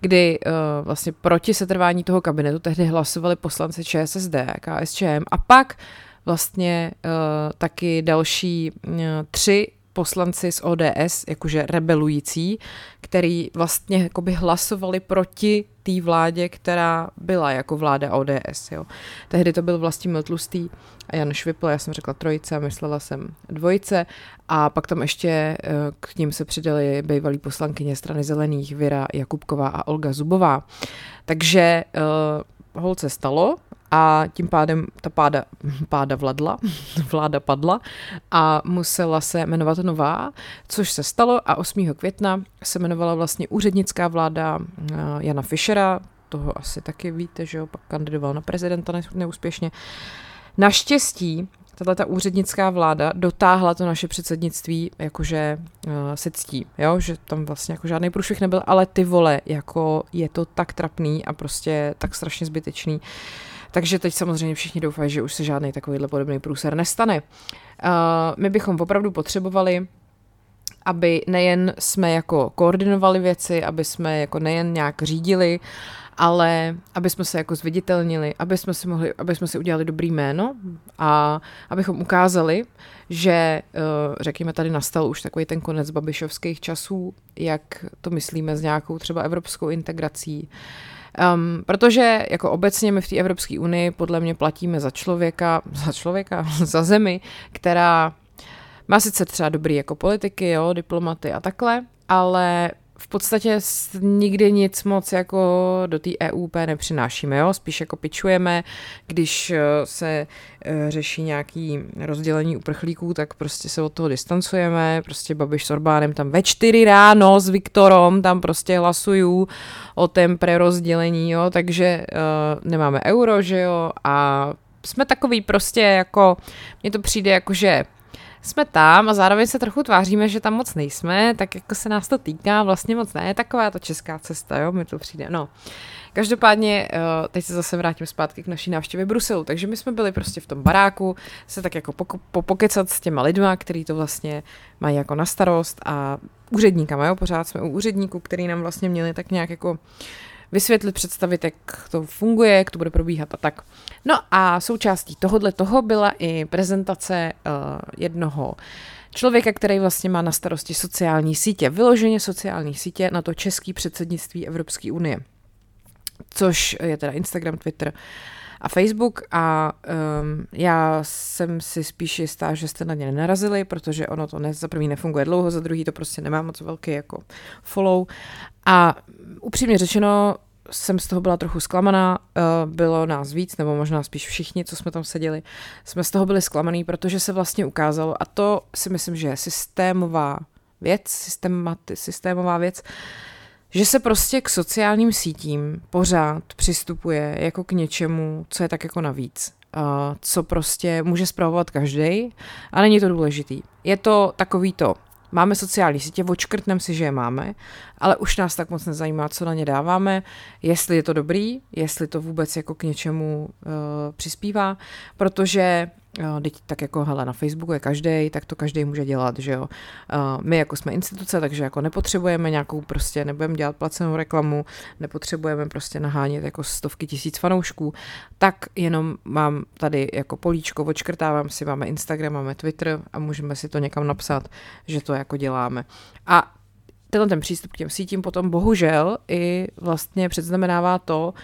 Speaker 1: kdy uh, vlastně proti setrvání toho kabinetu tehdy hlasovali poslanci ČSSD, KSČM a pak vlastně uh, taky další uh, tři poslanci z ODS, jakože rebelující, který vlastně jakoby hlasovali proti té vládě, která byla jako vláda ODS. Jo. Tehdy to byl vlastně Tlustý a Jan Švipl, já jsem řekla trojice a myslela jsem dvojice a pak tam ještě eh, k ním se přidali bývalí poslankyně strany zelených Věra Jakubková a Olga Zubová. Takže uh, holce stalo, a tím pádem ta páda, páda vladla, vláda padla a musela se jmenovat nová, což se stalo a 8. května se jmenovala vlastně úřednická vláda eh, Jana Fischera, toho asi taky víte, že jo, pak kandidoval na prezidenta neúspěšně. Naštěstí tato ta úřednická vláda dotáhla to naše předsednictví, jakože uh, se ctí, jo? že tam vlastně jako žádný průšvih nebyl, ale ty vole, jako je to tak trapný a prostě tak strašně zbytečný. Uh, takže teď samozřejmě všichni doufají, že už se žádný takovýhle podobný průser nestane. Uh, my bychom opravdu potřebovali aby nejen jsme jako koordinovali věci, aby jsme jako nejen nějak řídili, ale aby jsme se jako zviditelnili, aby jsme si mohli, aby jsme si udělali dobrý jméno a abychom ukázali, že eh, řekněme tady nastal už takový ten konec babišovských časů, jak to myslíme s nějakou třeba evropskou integrací, Um, protože jako obecně my v té Evropské unii podle mě platíme za člověka, za člověka, za zemi, která má sice třeba dobrý jako politiky, jo, diplomaty a takhle, ale v podstatě nikdy nic moc jako do té EUP nepřinášíme, jo? spíš jako pičujeme, když eh, se eh, řeší nějaký rozdělení uprchlíků, tak prostě se od toho distancujeme, prostě Babiš s Orbánem tam ve čtyři ráno s Viktorom tam prostě hlasují o tém prerozdělení, jo? takže uh, nemáme euro, že jo, a jsme takový prostě jako, mně to přijde jako, že jsme tam a zároveň se trochu tváříme, že tam moc nejsme, tak jako se nás to týká, vlastně moc ne, taková to česká cesta, jo, mi to přijde, no. Každopádně, eh, teď se zase vrátím zpátky k naší návštěvě Bruselu, takže my jsme byli prostě v tom baráku, se tak jako popokecat s těma lidma, který to vlastně mají jako na starost a úředníkama, jo, pořád jsme u úředníků, který nám vlastně měli tak nějak jako vysvětlit, představit, jak to funguje, jak to bude probíhat a tak. No a součástí tohohle toho byla i prezentace uh, jednoho člověka, který vlastně má na starosti sociální sítě, vyloženě sociální sítě na to český předsednictví Evropské unie, což je teda Instagram, Twitter a Facebook a um, já jsem si spíš jistá, že jste na ně nenarazili, protože ono to ne, za prvý nefunguje dlouho, za druhý to prostě nemá moc velký jako follow. A upřímně řečeno, jsem z toho byla trochu zklamaná, eh, bylo nás víc, nebo možná spíš všichni, co jsme tam seděli, jsme z toho byli zklamaný, protože se vlastně ukázalo, a to si myslím, že je systémová věc, systémová věc, že se prostě k sociálním sítím pořád přistupuje jako k něčemu, co je tak jako navíc. co prostě může zpravovat každý a není to důležitý. Je to takový to, Máme sociální sítě, očkrtneme si, že je máme, ale už nás tak moc nezajímá, co na ně dáváme, jestli je to dobrý, jestli to vůbec jako k něčemu uh, přispívá, protože uh, teď tak jako hele, na Facebooku je každý, tak to každý může dělat, že jo. Uh, my jako jsme instituce, takže jako nepotřebujeme nějakou prostě, nebudeme dělat placenou reklamu, nepotřebujeme prostě nahánět jako stovky tisíc fanoušků, tak jenom mám tady jako políčko, odškrtávám si, máme Instagram, máme Twitter a můžeme si to někam napsat, že to jako děláme. A tenhle ten přístup k těm sítím potom bohužel i vlastně předznamenává to,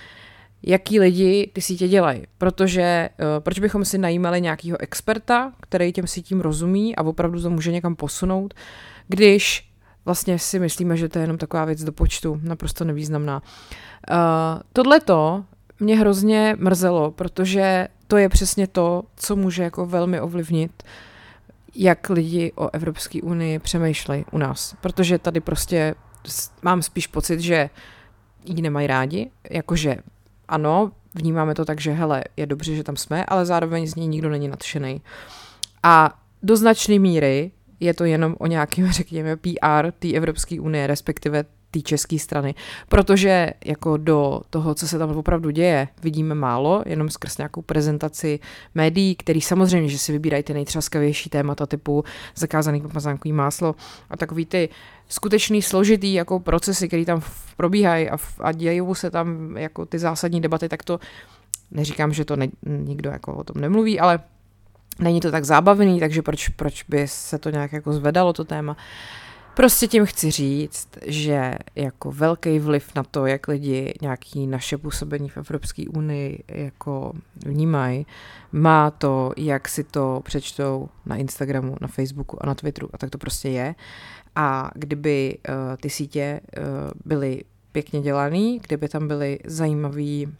Speaker 1: jaký lidi ty sítě dělají. Protože uh, proč bychom si najímali nějakého experta, který těm sítím rozumí a opravdu to může někam posunout, když vlastně si myslíme, že to je jenom taková věc do počtu, naprosto nevýznamná. Uh, tohleto mě hrozně mrzelo, protože to je přesně to, co může jako velmi ovlivnit jak lidi o Evropské unii přemýšlejí u nás. Protože tady prostě mám spíš pocit, že ji nemají rádi, jakože ano, vnímáme to tak, že hele, je dobře, že tam jsme, ale zároveň z ní nikdo není nadšený. A do značné míry je to jenom o nějakém, řekněme, PR té Evropské unie, respektive té české strany, protože jako do toho, co se tam opravdu děje, vidíme málo, jenom skrz nějakou prezentaci médií, který samozřejmě, že si vybírají ty nejtřaskavější témata typu zakázaný pomazánkový máslo a takový ty skutečný složitý jako procesy, které tam probíhají a, a dějí se tam jako ty zásadní debaty, tak to neříkám, že to ne, nikdo jako o tom nemluví, ale není to tak zábavný, takže proč, proč by se to nějak jako zvedalo to téma. Uh, Prostě tím chci říct, že jako velký vliv na to, jak lidi nějaký naše působení v Evropské unii jako vnímají, má to, jak si to přečtou na Instagramu, na Facebooku a na Twitteru a tak to prostě je. A kdyby uh, ty sítě uh, byly pěkně dělaný, kdyby tam byly zajímavé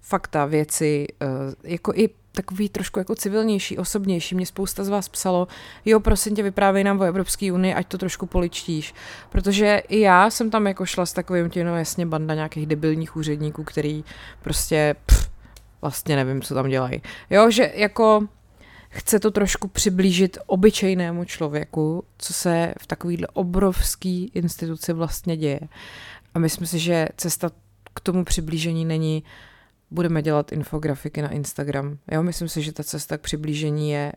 Speaker 1: fakta, věci, uh, jako i takový trošku jako civilnější, osobnější. Mě spousta z vás psalo, jo, prosím tě, vyprávěj nám o Evropské unii, ať to trošku poličtíš. Protože i já jsem tam jako šla s takovým tím, no jasně, banda nějakých debilních úředníků, který prostě pff, vlastně nevím, co tam dělají. Jo, že jako chce to trošku přiblížit obyčejnému člověku, co se v takovýhle obrovský instituci vlastně děje. A myslím si, že cesta k tomu přiblížení není uh, budeme dělat infografiky na Instagram. Jo, myslím si, že ta cesta k přiblížení je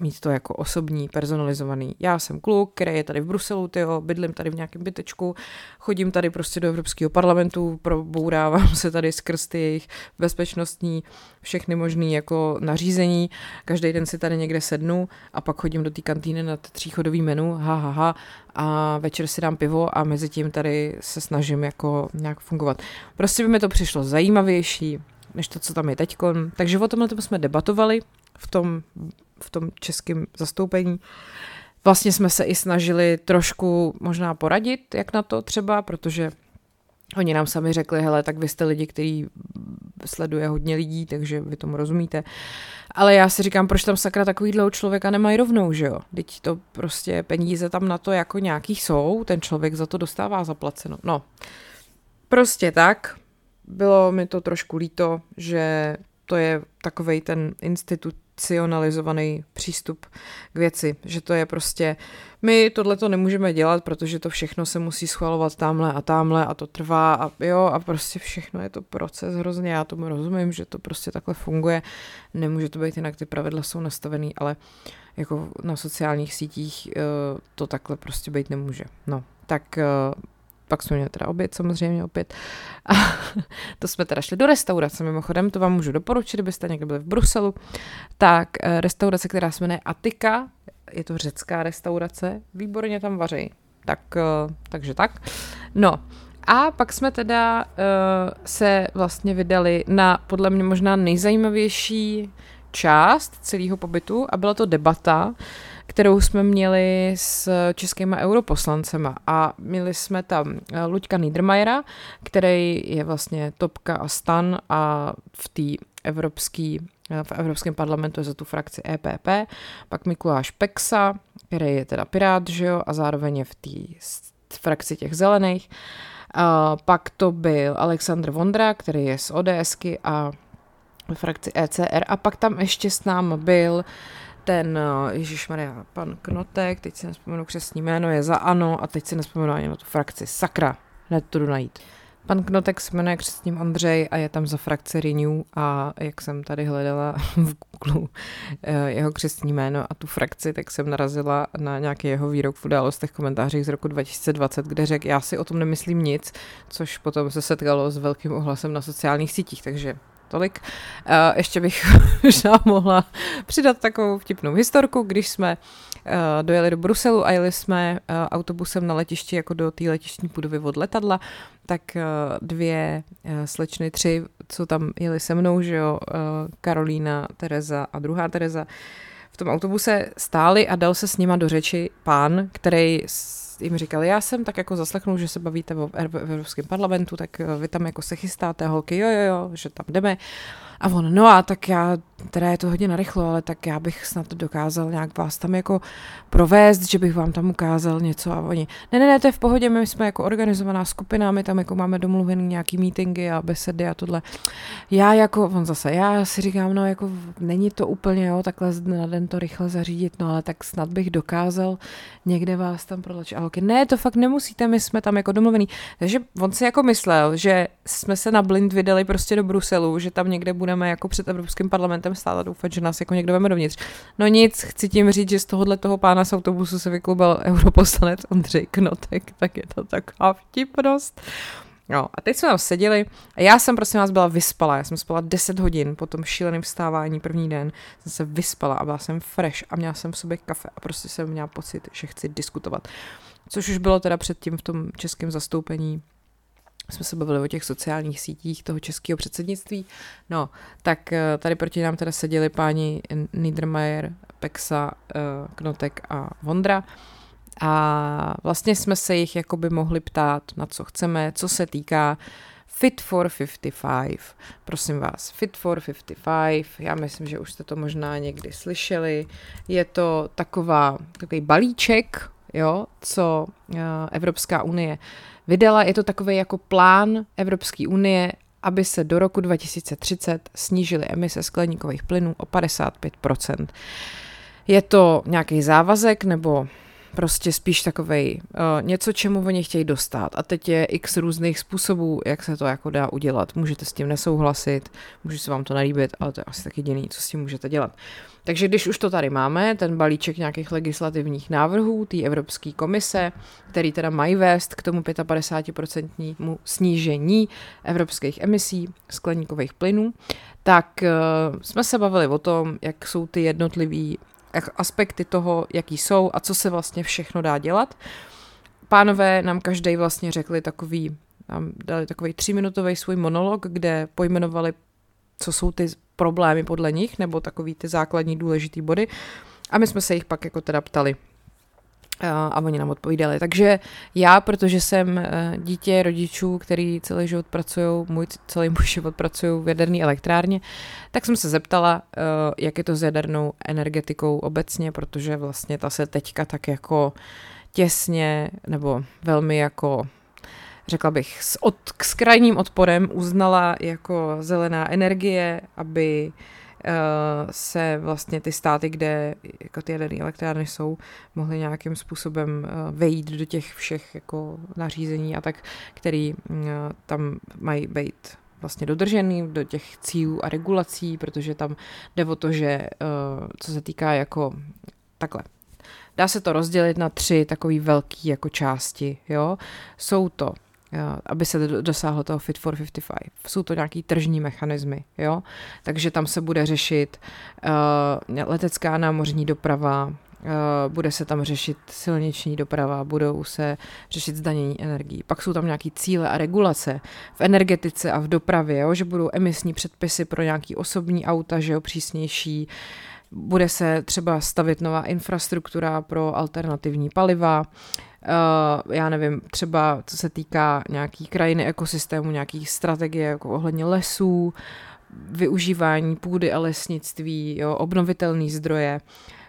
Speaker 1: mít to jako osobní, personalizovaný. Já jsem kluk, který je tady v Bruselu, tyjo, bydlím tady v nějakém bytečku, chodím tady prostě do Evropského parlamentu, probourávám se tady skrz ty jejich bezpečnostní, všechny možný jako nařízení, každý den si tady někde sednu a pak chodím do té kantýny na tříchodový menu, ha, ha, ha, a večer si dám pivo a mezi tím tady se snažím jako nějak fungovat. Prostě by mi to přišlo zajímavější, než to, co tam je teď. Takže o tomhle jsme debatovali v tom, v tom českém zastoupení. Vlastně jsme se i snažili trošku možná poradit, jak na to třeba, protože Oni nám sami řekli, hele, tak vy jste lidi, který sleduje hodně lidí, takže vy tomu rozumíte. Ale já si říkám, proč tam sakra takovýhle člověka nemají rovnou, že jo? Teď to prostě peníze tam na to jako nějaký jsou, ten člověk za to dostává zaplaceno. No, prostě tak. Bylo mi to trošku líto, že to je takovej ten institut racionalizovaný přístup k věci, že to je prostě, my tohle to nemůžeme dělat, protože to všechno se musí schvalovat tamhle a tamhle a to trvá a jo a prostě všechno je to proces hrozně, já tomu rozumím, že to prostě takhle funguje, nemůže to být jinak, ty pravidla jsou nastavený, ale jako na sociálních sítích eh, to takhle prostě být nemůže. No, tak eh, pak jsme měli teda oběd samozřejmě opět. A to jsme teda šli do restaurace mimochodem, to vám můžu doporučit, kdybyste někdy byli v Bruselu. Tak eh, restaurace, která se jmenuje Atika, je to řecká restaurace, výborně tam vaří. Tak, eh, takže tak. No, a pak jsme teda uh, se vlastně vydali na podle mě možná nejzajímavější část celého pobytu a byla to debata, kterou jsme měli s českými europoslancema. A měli jsme tam eh, Luďka Niedermayera, který je vlastně topka a stan a v té evropský, eh, v Evropském parlamentu je za tu frakci EPP, pak Mikuláš Peksa, který je teda Pirát, že jo, a zároveň je v té frakci těch zelených. A pak to byl Aleksandr Vondra, který je z ODSky a frakci ECR a pak tam ještě s námi byl ten eh, Ježíš Maria, pan Knotek, teď si nespomenu křesní jméno, je za ANO a teď si nespomenu ani na tu frakci. Sakra, hned to jdu najít. Pan Knotek se jmenuje křesním Ondřej a je tam za frakci Renew a jak jsem tady hledala v Google eh, jeho křesní jméno a tu frakci, tak jsem narazila na nějaký jeho výrok v událostech komentářích z roku 2020, kde řekl, já si o tom nemyslím nic, což potom se setkalo s velkým ohlasem na sociálních sítích, takže tolik. Ještě bych možná mohla přidat takovou vtipnou historku, když jsme uh, dojeli do Bruselu a jeli jsme uh, autobusem na letišti jako do té letištní budovy od letadla, tak uh, dvě slečny, tři, co tam jeli se mnou, že jo, Karolína, Tereza a druhá Tereza, v tom autobuse stáli a dal se s nima do řeči pán, který jim říkal, já jsem tak jako zaslechnul, že se bavíte v Evropském parlamentu, tak vy tam jako se chystáte, holky, jo, jo, jo, že tam jdeme. A on, no a tak já, teda je to hodně narychlo, ale tak já bych snad dokázal nějak vás tam jako provést, že bych vám tam ukázal něco a oni, ne, ne, ne, to je v pohodě, my jsme jako organizovaná skupina, my tam jako máme domluvený nějaký meetingy a besedy a tohle. Já jako, on zase, já si říkám, no jako není to úplně, jo, takhle na den to rychle zařídit, no ale tak snad bych dokázal někde vás tam protlačit. A holky, ne, to fakt nemusíte, my jsme tam jako domluvený. Takže on si jako myslel, že jsme se na blind vydali prostě do Bruselu, že tam někde budeme jako před Evropským parlamentem stát a doufat, že nás jako někdo veme dovnitř. No nic, chci tím říct, že z tohohle toho pána z autobusu se vyklubal europoslanec Ondřej Knotek, tak je to taková vtipnost. No a teď jsme tam seděli a já jsem prosím vás byla vyspala, já jsem spala 10 hodin po tom šíleném vstávání první den, jsem se vyspala a byla jsem fresh a měla jsem v sobě kafe a prostě jsem měla pocit, že chci diskutovat. Což už bylo teda předtím v tom českém zastoupení jsme se bavili o těch sociálních sítích toho českého předsednictví. No, tak eh, tady proti nám teda seděli páni Niedermayer, Pexa, eh, Knotek a Vondra. A vlastně jsme se jich jakoby mohli ptát, na co chceme, co se týká Fit for 55. Prosím vás, Fit for 55, já myslím, že už jste to možná někdy slyšeli. Je to taková, takový balíček, jo, co uh, Evropská unie vydala. Je to takový jako plán Evropské unie, aby se do roku 2030 snížily emise skleníkových plynů o 55%. Je to nějaký závazek nebo prostě spíš takovej uh, něco, čemu oni chtějí dostat. A teď je x různých způsobů, jak se to jako dá udělat. Můžete s tím nesouhlasit, může se vám to nelíbit, ale to je asi tak jediný, co s tím můžete dělat. Takže když už to tady máme, ten balíček nějakých legislativních návrhů té Evropské komise, který teda mají vést k tomu 55% snížení evropských emisí skleníkových plynů, tak uh, jsme se bavili o tom, jak jsou ty jednotlivý aspekty toho, jaký jsou a co se vlastně všechno dá dělat. Pánové nám každý vlastně řekli takový, nám dali takový tříminutový svůj monolog, kde pojmenovali, co jsou ty problémy podle nich, nebo takový ty základní důležitý body. A my jsme se jich pak jako teda ptali. A oni nám odpovídali. Takže já, protože jsem eh, dítě rodičů, který celý život pracují, můj celý můj život pracují v jaderné elektrárně, tak jsem se zeptala, eh, jak je to s jadernou energetikou obecně, protože vlastně ta se teďka tak jako těsně nebo velmi jako řekla bych, s, od, s krajním odporem uznala jako zelená energie, aby uh, se vlastně ty státy, kde jako ty jaderné elektrárny jsou, mohly nějakým způsobem eh, vejít do těch všech jako nařízení a tak, který mm, tam mají být vlastně dodržený do těch cílů a regulací, protože tam jde o to, že eh, co se týká jako takhle, Dá se to rozdělit na tři takové velké jako části. Jo? Jsou to aby se dosáhlo toho Fit for 55. Jsou to nějaký tržní mechanismy, jo? Takže tam se bude řešit uh, letecká námořní doprava, uh, bude se tam řešit silniční doprava, budou se řešit zdanění energií. Pak jsou tam nějaký cíle a regulace v energetice a v dopravě, jo? že budou emisní předpisy pro nějaký osobní auta, že jo, přísnější, bude se třeba stavit nová infrastruktura pro alternativní paliva, Uh, já nevím, třeba co se týká nějaký krajiny ekosystému, nějakých strategie jako ohledně lesů, využívání půdy a lesnictví, jo, obnovitelné zdroje,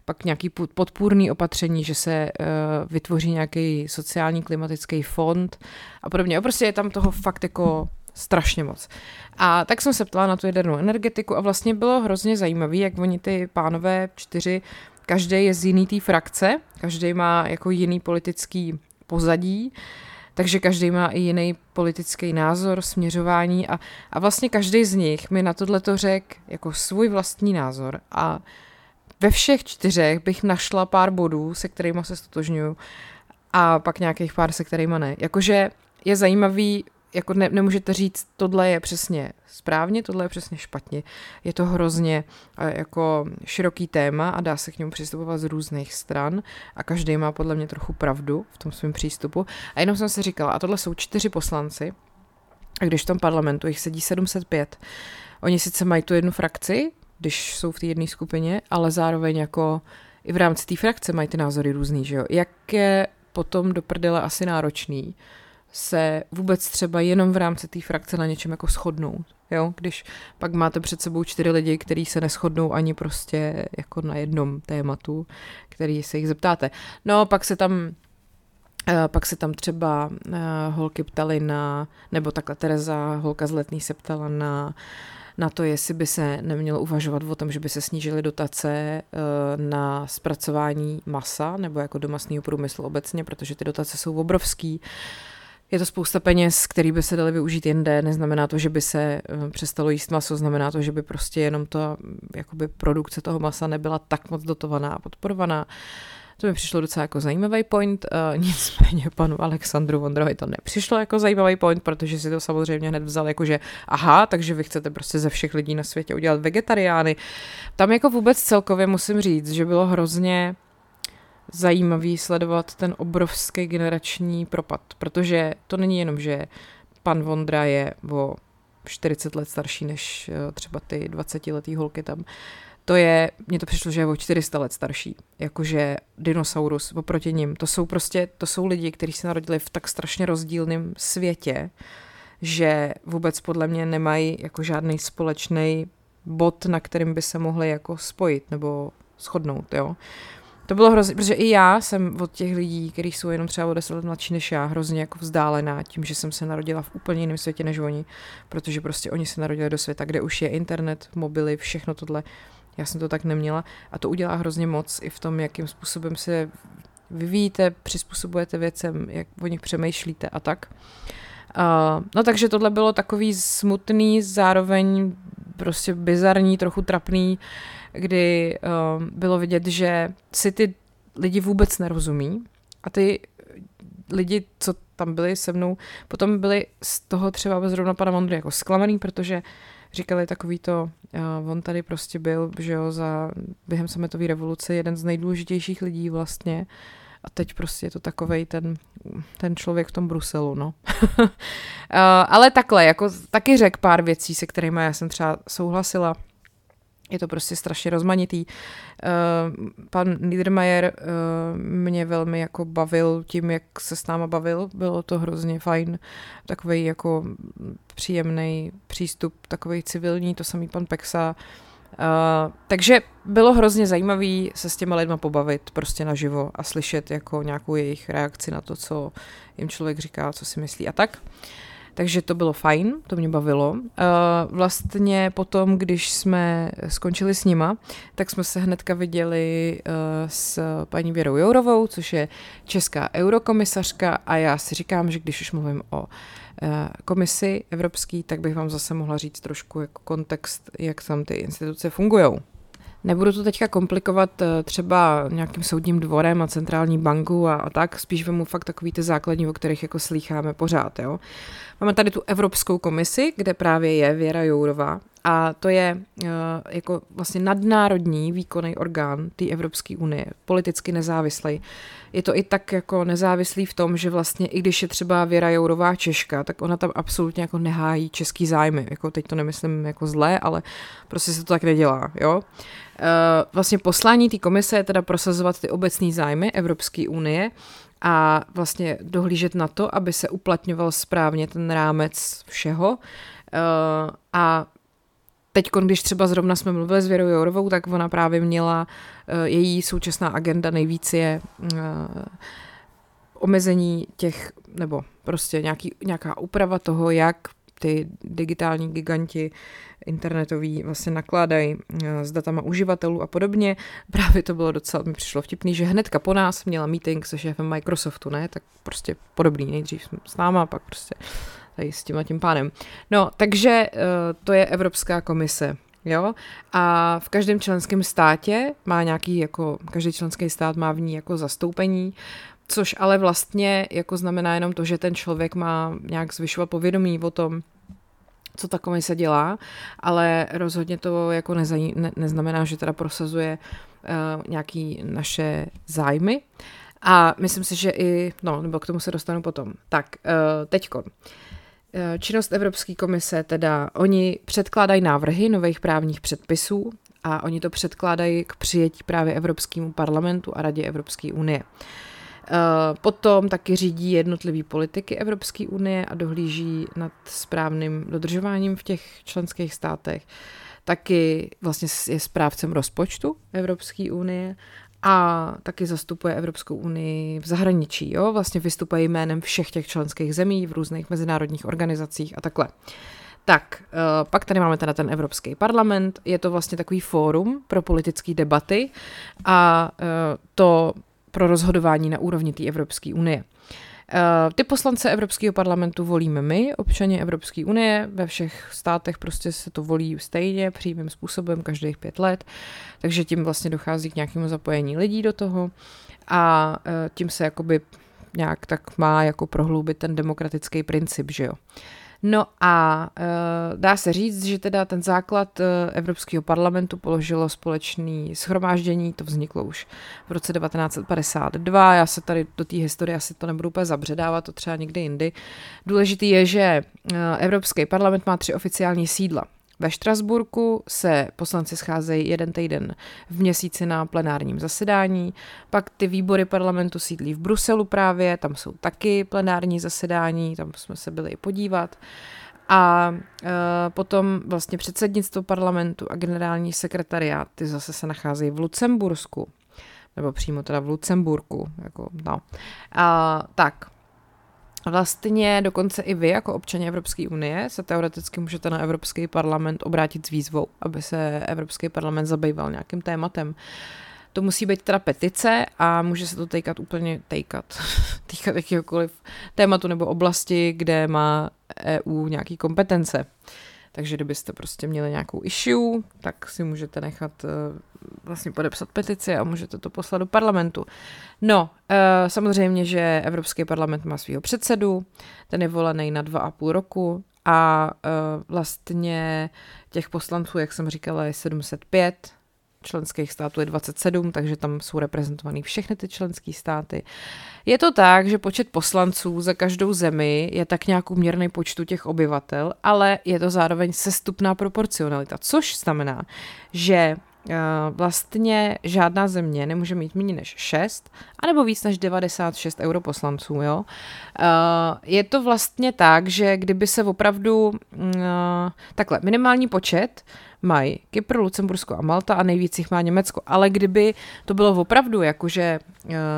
Speaker 1: pak nějaký podpůrný opatření, že se uh, vytvoří nějaký sociální klimatický fond a podobně. A prostě je tam toho fakt jako strašně moc. A tak jsem se ptala na tu jadernou energetiku a vlastně bylo hrozně zajímavé, jak oni ty pánové čtyři každý je z jiný té frakce, každý má jako jiný politický pozadí, takže každý má i jiný politický názor, směřování a, a vlastně každý z nich mi na tohle to řekl jako svůj vlastní názor a ve všech čtyřech bych našla pár bodů, se kterými se stotožňuju a pak nějakých pár, se kterými ne. Jakože je zajímavý jako ne, nemůžete říct, tohle je přesně správně, tohle je přesně špatně. Je to hrozně eh, jako široký téma a dá se k němu přistupovat z různých stran a každý má podle mě trochu pravdu v tom svém přístupu. A jenom jsem si říkala, a tohle jsou čtyři poslanci, a když v tom parlamentu jich sedí 705, oni sice mají tu jednu frakci, když jsou v té jedné skupině, ale zároveň jako i v rámci té frakce mají ty názory různý, že jo. Jak je potom do prdele asi náročný, se vůbec třeba jenom v rámci té frakce na něčem jako shodnout. Jo? Když pak máte před sebou čtyři lidi, kteří se neschodnou ani prostě jako na jednom tématu, který se jich zeptáte. No, pak se tam eh, pak se tam třeba uh, holky ptaly na, nebo takhle Tereza, holka z letní se ptala na, na to, jestli by se nemělo uvažovat o tom, že by se snížily dotace uh, na zpracování masa nebo jako do masného průmyslu obecně, protože ty dotace jsou obrovský. Je to spousta peněz, který by se daly využít jinde, neznamená to, že by se eh, přestalo jíst maso, znamená to, že by prostě jenom to, jakoby produkce toho masa nebyla tak moc dotovaná a podporovaná. To mi přišlo docela jako zajímavý point, uh, nicméně panu Alexandru Vondrovi to nepřišlo jako zajímavý point, protože si to samozřejmě hned vzal jako, že aha, takže vy chcete prostě ze všech lidí na světě udělat vegetariány. Tam jako vůbec celkově musím říct, že bylo hrozně zajímavý sledovat ten obrovský generační propad, protože to není jenom, že pan Vondra je o 40 let starší než eh, třeba ty 20-letý holky tam. To je, mně to přišlo, že je o 400 let starší, jakože dinosaurus oproti ním. To jsou prostě, to jsou lidi, kteří se narodili v tak strašně rozdílném světě, že vůbec podle mě nemají jako žádný společný bod, na kterým by se mohli jako spojit nebo shodnout, jo. To bylo hrozně, protože i já jsem od těch lidí, kteří jsou jenom třeba o 10 let mladší než já, hrozně jako vzdálená tím, že jsem se narodila v úplně jiném světě než oni, protože prostě oni se narodili do světa, kde už je internet, mobily, všechno tohle. Já jsem to tak neměla a to udělá hrozně moc i v tom, jakým způsobem se vyvíjíte, přizpůsobujete věcem, jak o nich přemýšlíte a tak. Uh, no takže tohle bylo takový smutný, zároveň prostě bizarní, trochu trapný, kdy uh, bylo vidět, že si ty lidi vůbec nerozumí a ty lidi, co tam byli se mnou, potom byli z toho třeba zrovna pana Mondry jako zklamaný, protože říkali takový to, uh, on tady prostě byl, že jo, za, během sametové revoluce jeden z nejdůležitějších lidí vlastně a teď prostě je to takovej ten, ten člověk v tom Bruselu, no. uh, ale takhle, jako taky řek pár věcí, se kterými já jsem třeba souhlasila, je to prostě strašně rozmanitý. Pan Niedermayer mě velmi jako bavil tím, jak se s náma bavil. Bylo to hrozně fajn. Takový jako příjemný přístup, takový civilní, to samý pan Pexa. Uh, takže bylo hrozně zajímavé se s těma lidma pobavit prostě naživo a slyšet jako nějakou jejich reakci na to, co jim člověk říká, co si myslí a tak. Takže to bylo fajn, to mě bavilo. Uh, vlastně potom, když jsme skončili s nima, tak jsme se hnedka viděli uh, s paní Věrou Jourovou, což je česká eurokomisařka a já si říkám, že když už mluvím o Eh, komisi evropský, tak bych vám zase mohla říct trošku jako kontext, jak tam ty instituce fungují. Nebudu to teďka komplikovat eh, třeba nějakým soudním dvorem a centrální banku a, a tak, spíš vemu fakt takový ty základní, o kterých jako slýcháme pořád. Jo. Máme tady tu Evropskou komisi, kde právě je Věra Jourová a to je uh, jako vlastně nadnárodní výkonný orgán té Evropské unie, politicky nezávislý. Je to i tak jako nezávislý v tom, že vlastně i když je třeba Věra Jourová Češka, tak ona tam absolutně jako nehájí český zájmy. Jako teď to nemyslím jako zlé, ale prostě se to tak nedělá, jo. Uh, vlastně poslání té komise je teda prosazovat ty obecné zájmy Evropské unie a vlastně dohlížet na to, aby se uplatňoval správně ten rámec všeho. Uh, a teď, když třeba zrovna jsme mluvili s Věrou Jourovou, tak ona právě měla, eh, její současná agenda nejvíc je eh, omezení těch, nebo prostě nějaký, nějaká úprava toho, jak ty digitální giganti internetoví vlastně nakládají eh, s datama uživatelů a podobně. Právě to bylo docela, mi přišlo vtipný, že hnedka po nás měla meeting se šéfem Microsoftu, ne? Tak prostě podobný, nejdřív s náma, pak prostě tady s tím a tím pánem. No, takže uh, to je Evropská komise. Jo? A v každém členském státě má nějaký, jako každý členský stát má v ní jako zastoupení, což ale vlastně jako znamená jenom to, že ten člověk má nějak zvyšovat povědomí o tom, co ta komise dělá, ale rozhodně to jako ne, neznamená, že teda prosazuje uh, nějaký naše zájmy. A myslím si, že i, no, nebo k tomu se dostanu potom. Tak, uh, teďko. Uh, Eh, činnost Evropské komise, teda oni předkládají návrhy nových právních předpisů a oni to předkládají k přijetí právě Evropskému parlamentu a Radě Evropské unie. Eh, potom taky řídí jednotlivý politiky Evropské unie a dohlíží nad správným dodržováním v těch členských státech. Taky vlastně je správcem rozpočtu Evropské unie a taky zastupuje Evropskou unii v zahraničí. Jo? Vlastně vystupuje jménem všech těch členských zemí v různých mezinárodních organizacích a takhle. Tak, eh, pak tady máme teda ten Evropský parlament, je to vlastně takový fórum pro politické debaty a eh, to pro rozhodování na úrovni té Evropské unie. Eh, ty poslance Evropského parlamentu volíme my, občani Evropské unie, ve všech státech prostě se to volí stejně, přímým způsobem, každých pět let, takže tím vlastně dochází k nějakému zapojení lidí do toho. A eh, tím se jakoby nějak tak má jako prohloubit ten demokratický princip, že jo. No a uh, dá se říct, že teda ten základ uh, Evropského parlamentu položilo společný schromáždění, to vzniklo už v roce 1952, já se tady do té historie asi to nebudu úplně zabředávat, to třeba někdy jindy. Důležitý je, že uh, Evropský parlament má tři oficiální sídla. Ve Štrasburku se poslanci scházejí jeden týden v měsíci na plenárním zasedání, pak ty výbory parlamentu sídlí v Bruselu právě, tam jsou taky plenární zasedání, tam jsme se byli i podívat. A e, potom vlastně předsednictvo parlamentu a generální sekretariát, ty zase se nacházejí v Lucembursku, nebo přímo teda v Lucemburku, jako no. A, tak, Vlastně dokonce i vy, jako občané Evropské unie, se teoreticky můžete na Evropský parlament obrátit s výzvou, aby se Evropský parlament zabýval nějakým tématem. To musí být teda petice a může se to týkat úplně týkat, týkat jakýkoliv tématu nebo oblasti, kde má EU nějaký kompetence. Takže kdybyste prostě měli nějakou issue, tak si můžete nechat uh, vlastně podepsat petici a můžete to poslat do parlamentu. No, uh, samozřejmě, že Evropský parlament má svého předsedu, ten je volený na dva a půl roku a uh, vlastně těch poslanců, jak jsem říkala, je 705, členských států je 27, takže tam jsou reprezentovaný všechny ty členské státy. Je to tak, že počet poslanců za každou zemi je tak nějak uměrný počtu těch obyvatel, ale je to zároveň sestupná proporcionalita, což znamená, že Eh, vlastně žádná země nemůže mít méně než 6, anebo víc než 96 europoslanců. Jo? Eh, je to vlastně tak, že kdyby se opravdu mm, eh, takhle, minimální počet mají Kypr, Lucembursko a Malta a nejvíc jich má Německo. Ale kdyby to bylo opravdu jakože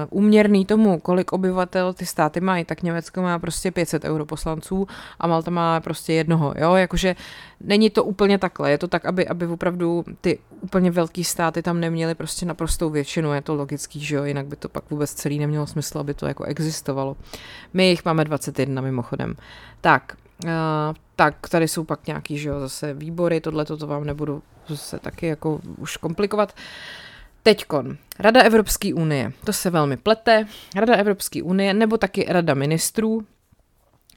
Speaker 1: uměrný tomu, kolik obyvatel ty státy mají, tak Německo má prostě 500 europoslanců a Malta má prostě jednoho, jo, jakože není to úplně takhle, je to tak, aby, aby opravdu ty úplně velký státy tam neměly prostě naprostou většinu, je to logický, že jo, jinak by to pak vůbec celý nemělo smysl, aby to jako existovalo. My jich máme 21 mimochodem. Tak, tak tady jsou pak nějaký, že jo, zase výbory, tohle to vám nebudu zase taky jako už komplikovat. Teďkon, Rada Evropské unie, to se velmi plete, Rada Evropské unie, nebo taky Rada ministrů,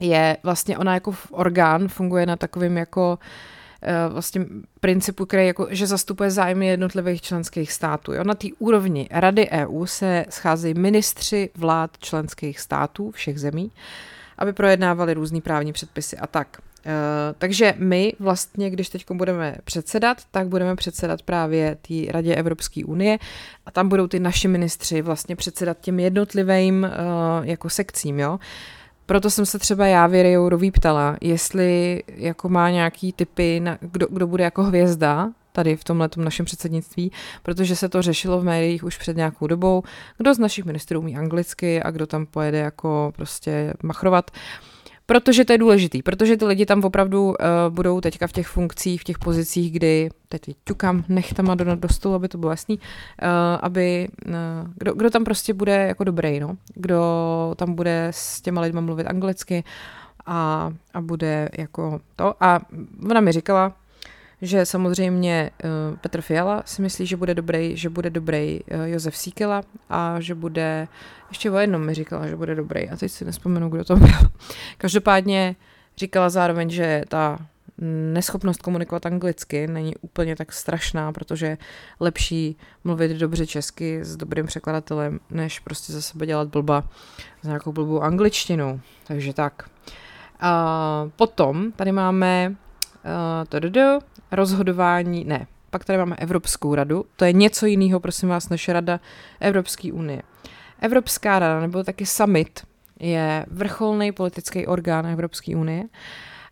Speaker 1: je vlastně ona jako orgán, funguje na takovým jako uh, vlastně principu, který jako, že zastupuje zájmy jednotlivých členských států. Jo? Na té úrovni Rady EU se scházejí ministři vlád členských států všech zemí, aby projednávali různý právní předpisy a tak. Uh, takže my vlastně, když teď budeme předsedat, tak budeme předsedat právě té Radě Evropské unie a tam budou ty naši ministři vlastně předsedat těm jednotlivým uh, jako sekcím, jo. Proto jsem se třeba já Věry Jourový ptala, jestli jako má nějaký typy, na, kdo, kdo bude jako hvězda tady v tomhle našem předsednictví, protože se to řešilo v médiích už před nějakou dobou, kdo z našich ministrů umí anglicky a kdo tam pojede jako prostě machrovat. Protože to je důležitý, protože ty lidi tam opravdu uh, budou teďka v těch funkcích, v těch pozicích, kdy, teď ťukám nechtama do, do stolu, aby to bylo jasný, uh, aby, uh, kdo, kdo tam prostě bude jako dobrý, no, kdo tam bude s těma lidma mluvit anglicky a, a bude jako to. A ona mi říkala, že samozřejmě uh, Petr Fiala si myslí, že bude dobrý, že bude dobrý uh, Josef Síkela a že bude, ještě o jednom mi říkala, že bude dobrý a teď si nespomenu, kdo to byl. Každopádně říkala zároveň, že ta neschopnost komunikovat anglicky není úplně tak strašná, protože lepší mluvit dobře česky s dobrým překladatelem, než prostě za sebe dělat blba s nějakou blbou angličtinou. Takže tak. A potom tady máme uh, rozhodování, ne, pak tady máme Evropskou radu, to je něco jiného, prosím vás, než Rada Evropské unie. Evropská rada, nebo taky summit, je vrcholný politický orgán Evropské unie.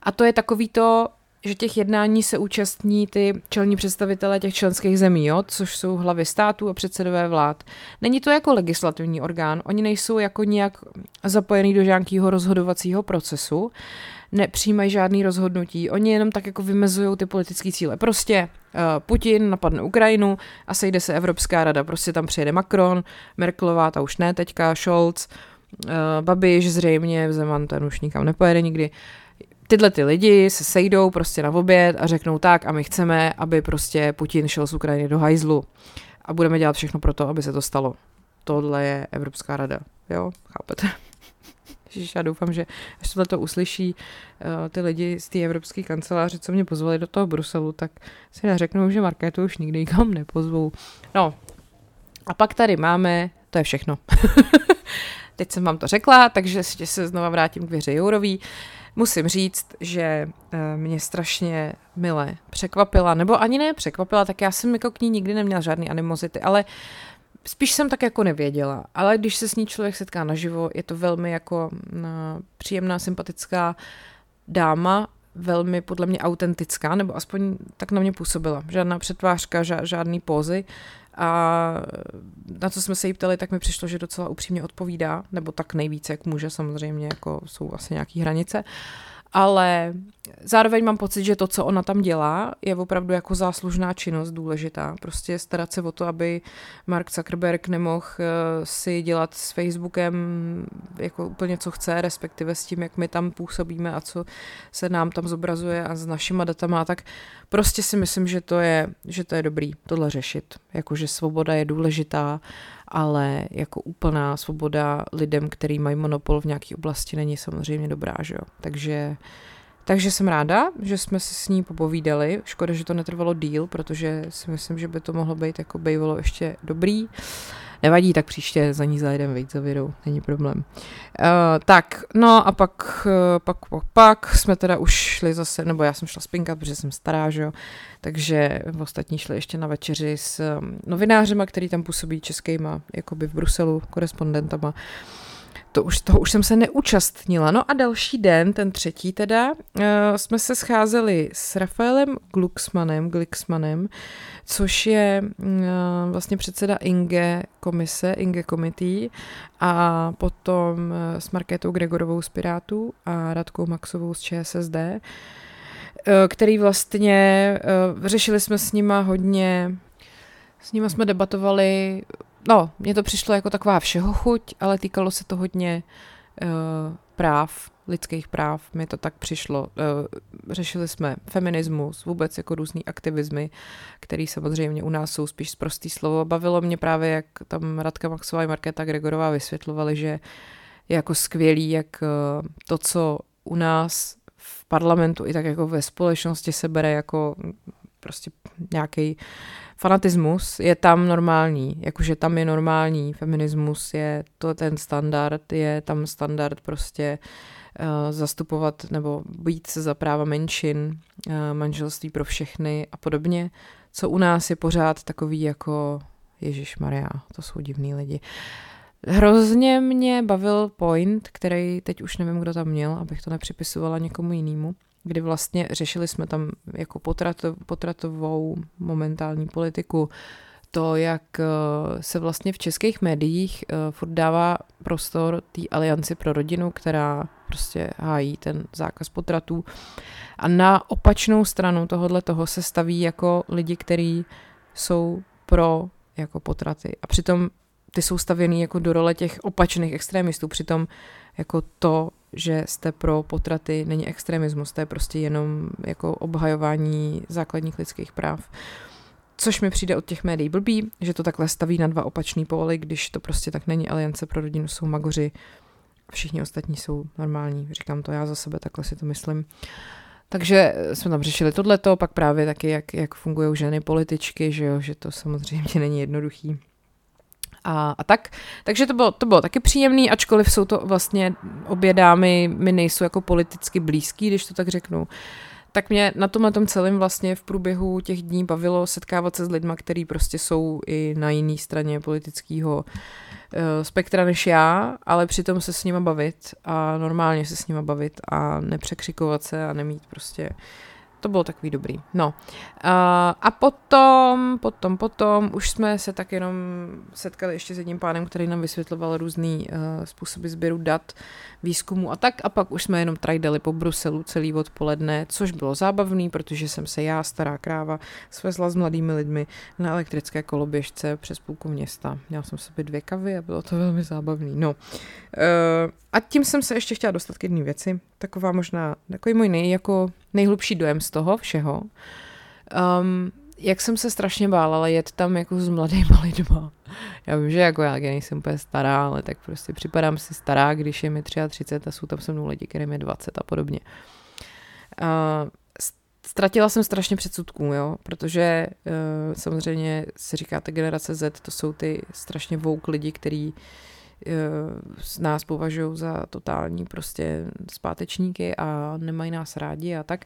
Speaker 1: A to je takový to, že těch jednání se účastní ty čelní představitelé těch členských zemí, jo, což jsou hlavy států a předsedové vlád. Není to jako legislativní orgán, oni nejsou jako nějak zapojený do nějakého rozhodovacího procesu, nepřijímají žádný rozhodnutí, oni jenom tak jako vymezují ty politické cíle. Prostě uh, Putin napadne Ukrajinu a sejde se Evropská rada, prostě tam přijede Macron, Merkelová, ta už ne teďka, Scholz, uh, Babiš zřejmě, Zeman ten už nikam nepojede nikdy. Tyhle ty lidi se sejdou prostě na oběd a řeknou tak a my chceme, aby prostě Putin šel z Ukrajiny do hajzlu a budeme dělat všechno pro to, aby se to stalo. Tohle je Evropská rada, jo, chápete? Ježiš, já doufám, že až tohle to uslyší uh, ty lidi z té evropské kanceláře, co mě pozvali do toho Bruselu, tak si neřeknou, že Markétu už nikdy nikam nepozvou. No, a pak tady máme, to je všechno. Teď jsem vám to řekla, takže se znova vrátím k Věře Jourový. Musím říct, že eh, mě strašně milé překvapila, nebo ani ne překvapila, tak já jsem jako k ní nikdy neměla žádný animozity, ale spíš jsem tak jako nevěděla, ale když se s ní člověk setká naživo, je to velmi jako na, příjemná, sympatická dáma, velmi podle mě autentická, nebo aspoň tak na mě působila. Žádná přetvářka, žád, žádný pózy. A na co jsme se jí ptali, tak mi přišlo, že docela upřímně odpovídá, nebo tak nejvíce, jak může, samozřejmě, jako jsou asi nějaké hranice. Ale zároveň mám pocit, že to, co ona tam dělá, je opravdu jako záslužná činnost důležitá. Prostě starat se o to, aby Mark Zuckerberg nemohl uh, si dělat s Facebookem jako úplně co chce, respektive s tím, jak my tam působíme a co se nám tam zobrazuje a s našima datama, tak prostě si myslím, že to je, že to je dobrý tohle řešit. Jakože svoboda je důležitá, ale jako úplná svoboda lidem, který mají monopol v nějaké oblasti, není samozřejmě dobrá, že jo. Takže Takže jsem ráda, že jsme si s ní popovídali. Škoda, že to netrvalo díl, protože si myslím, že by to mohlo být jako bývalo ještě dobrý. Uh, Nevadí, tak příště za ní zajedem, vejď, za vidou, není problém. Uh, tak, no a pak, uh, pak, pak, pak jsme teda už šli zase, nebo já jsem šla spinkat, protože jsem stará, že jo, takže ostatní šli ještě na večeři s um, novinářema, který tam působí českýma, jakoby v Bruselu, korespondentama. Uh, to už, toho už jsem se neúčastnila. No a další den, ten třetí teda, uh, jsme se scházeli s Rafaelem Glucksmanem, Glixmanem, což je uh, vlastně předseda INGE komise, INGE Committee a potom uh, s Markétou Gregorovou z Pirátů a Radkou Maxovou z ČSSD který vlastně, řešili jsme s nima hodně, s nima jsme debatovali no, mně to přišlo jako taková všeho chuť, ale týkalo se to hodně uh, práv, lidských práv, mi to tak přišlo. Uh, řešili jsme feminismus, vůbec jako různý aktivizmy, který samozřejmě u nás jsou spíš prostý slovo. Bavilo mě právě, jak tam Radka Maxová i Markéta Gregorová vysvětlovali, že je jako skvělý, jak uh, to, co u nás v parlamentu i tak jako ve společnosti se bere jako prostě nějaký fanatismus je tam normální, jakože tam je normální, feminismus je to ten standard, je tam standard prostě uh, zastupovat nebo být se za práva menšin, uh, manželství pro všechny a podobně, co u nás je pořád takový jako Ježíš Maria, to jsou divní lidi. Hrozně mě bavil point, který teď už nevím, kdo tam měl, abych to nepřipisovala někomu jinému, kdy vlastně řešili jsme tam jako potratov, potratovou momentální politiku, to, jak eh, se vlastně v českých médiích eh, furt dává prostor té alianci pro rodinu, která prostě hájí ten zákaz potratů. A na opačnou stranu tohohle toho se staví jako lidi, kteří jsou pro jako potraty. A přitom ty jsou stavěný jako do role těch opačných extremistů. Přitom jako to že jste pro potraty, není extremismus, to je prostě jenom jako obhajování základních lidských práv. Což mi přijde od těch médií blbý, že to takhle staví na dva opačný póly, když to prostě tak není. Aliance pro rodinu jsou magoři, všichni ostatní jsou normální. Říkám to já za sebe, takhle si to myslím. Takže jsme tam řešili tohleto, pak právě taky, jak, jak fungují ženy političky, že jo, že to samozřejmě není jednoduchý a, a tak. Takže to bylo, to bylo taky příjemný, ačkoliv jsou to vlastně obě dámy, mi nejsou jako politicky blízký, když to tak řeknu. Tak mě na tomhle tom celém vlastně v průběhu těch dní bavilo setkávat se s lidma, kteří prostě jsou i na jiné straně politického uh, spektra než já, ale přitom se s nima bavit a normálně se s nima bavit a nepřekřikovat se a nemít prostě to bylo takový dobrý. No. Uh, a potom, potom, potom už jsme se tak jenom setkali ještě s jedním pánem, který nám vysvětloval různý uh, způsoby sběru dat, výzkumu a tak. A pak už jsme jenom trajdali po Bruselu celý odpoledne, což bylo zábavný, protože jsem se já, stará kráva, svezla s mladými lidmi na elektrické koloběžce přes půlku města. Měla jsem sobě dvě kavy a bylo to velmi zábavný. No. Uh, a tím jsem se ještě chtěla dostat k jedné věci. Taková možná, takový můj nej, jako nejhlubší dojem z toho všeho. Um, jak jsem se strašně bála jet tam jako s mladýma lidma. Já vím, že jako já, já nejsem úplně stará, ale tak prostě připadám si stará, když je mi 33 a jsou tam se mnou lidi, kterým je 20 a podobně. Uh, ztratila jsem strašně předsudků, jo, protože uh, samozřejmě se říkáte generace Z, to jsou ty strašně vouk lidi, který z nás považují za totální prostě zpátečníky a nemají nás rádi a tak.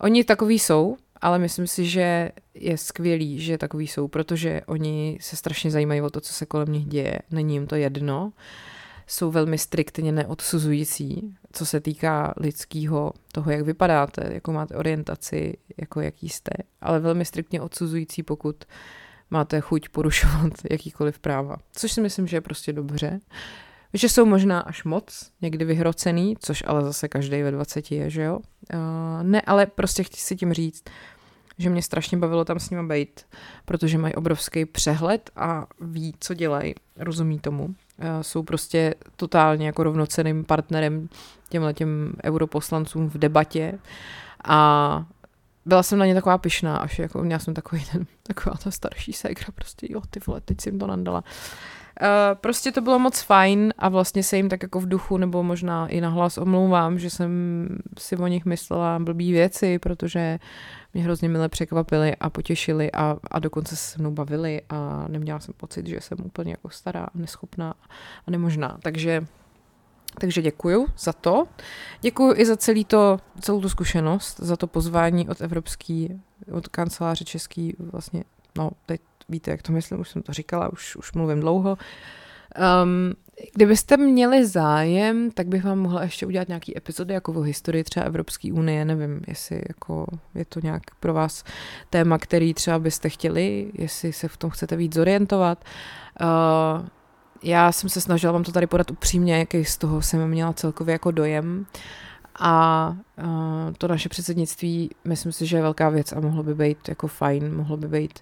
Speaker 1: Oni takový jsou, ale myslím si, že je skvělý, že takový jsou, protože oni se strašně zajímají o to, co se kolem nich děje. Není jim to jedno. Jsou velmi striktně neodsuzující, co se týká lidského, toho, jak vypadáte, jakou máte orientaci, jako jaký jste, ale velmi striktně odsuzující, pokud máte chuť porušovat jakýkoliv práva. Což si myslím, že je prostě dobře. Že jsou možná až moc, někdy vyhrocený, což ale zase každý ve 20 je, že jo? Uh, ne, ale prostě chci si tím říct, že mě strašně bavilo tam s nimi být, protože mají obrovský přehled a ví, co dělají, rozumí tomu. Uh, jsou prostě totálně jako rovnoceným partnerem těmhle těm europoslancům v debatě a byla jsem na ně taková pyšná, až jako měla jsem takový ten, taková ta starší ségra, prostě jo, ty vole, teď jim to nandala. prostě to bylo moc fajn a vlastně se jim tak jako v duchu nebo možná i nahlas omlouvám, že jsem si o nich myslela blbý věci, protože mě hrozně milé překvapili a potěšili a, a dokonce se se mnou bavili a neměla jsem pocit, že jsem úplně jako stará, neschopná a nemožná. Takže takže děkuju za to. Děkuju i za celý to, celou tu zkušenost, za to pozvání od Evropský, od kanceláře Český, vlastně, no teď víte, jak to myslím, už jsem to říkala, už, už mluvím dlouho. Um, kdybyste měli zájem, tak bych vám mohla ještě udělat nějaký epizody jako o historii třeba Evropské unie, nevím, jestli jako je to nějak pro vás téma, který třeba byste chtěli, jestli se v tom chcete víc zorientovat. Uh, já jsem se snažila vám to tady podat upřímně, jaký z toho jsem měla celkově jako dojem. A uh, to naše předsednictví, myslím si, že je velká věc a mohlo by být jako fajn, mohlo by být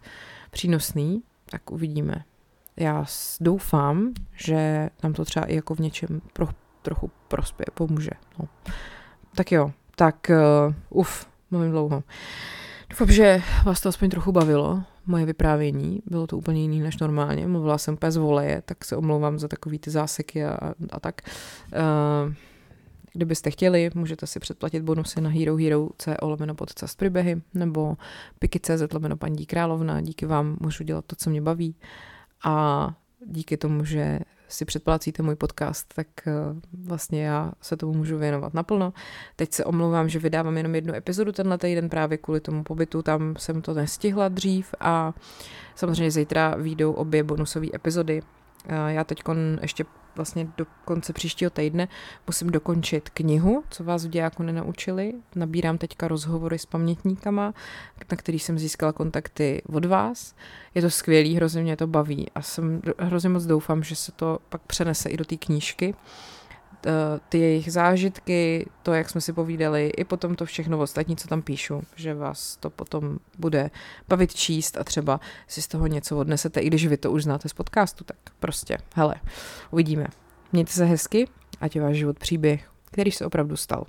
Speaker 1: přínosný, tak uvidíme. Já doufám, že nám to třeba i jako v něčem pro, trochu prospěje, pomůže. No. Tak jo, tak uh, uf, mluvím dlouho. Doufám, že vás to aspoň trochu bavilo moje vyprávění. Bylo to úplně jiný než normálně. Mluvila jsem pes voleje, tak se omlouvám za takový ty záseky a, a tak. Uh, kdybyste chtěli, můžete si předplatit bonusy na Hero Hero CO lomeno podcast příběhy nebo Piky.cz lomeno paní královna. Díky vám můžu dělat to, co mě baví. A díky tomu, že si předplacíte můj podcast, tak eh, vlastně já se tomu můžu věnovat naplno. Teď se omlouvám, že vydávám jenom jednu epizodu tenhle týden právě kvůli tomu pobytu, tam jsem to nestihla dřív a samozřejmě zítra výjdou obě bonusové epizody. Eh, já teď ještě vlastně do konce příštího týdne musím dokončit knihu, co vás v dějáku nenaučili. Nabírám teďka rozhovory s pamětníkama, na který jsem získala kontakty od vás. Je to skvělý, hrozně mě to baví a jsem hrozně moc doufám, že se to pak přenese i do té knížky ty jejich zážitky, to, jak jsme si povídali, i potom to všechno ostatní, co tam píšu, že vás to potom bude bavit číst a třeba si z toho něco odnesete, i když vy to už znáte z podcastu, tak prostě, hele, uvidíme. Mějte se hezky, ať je váš život příběh, který se opravdu stal.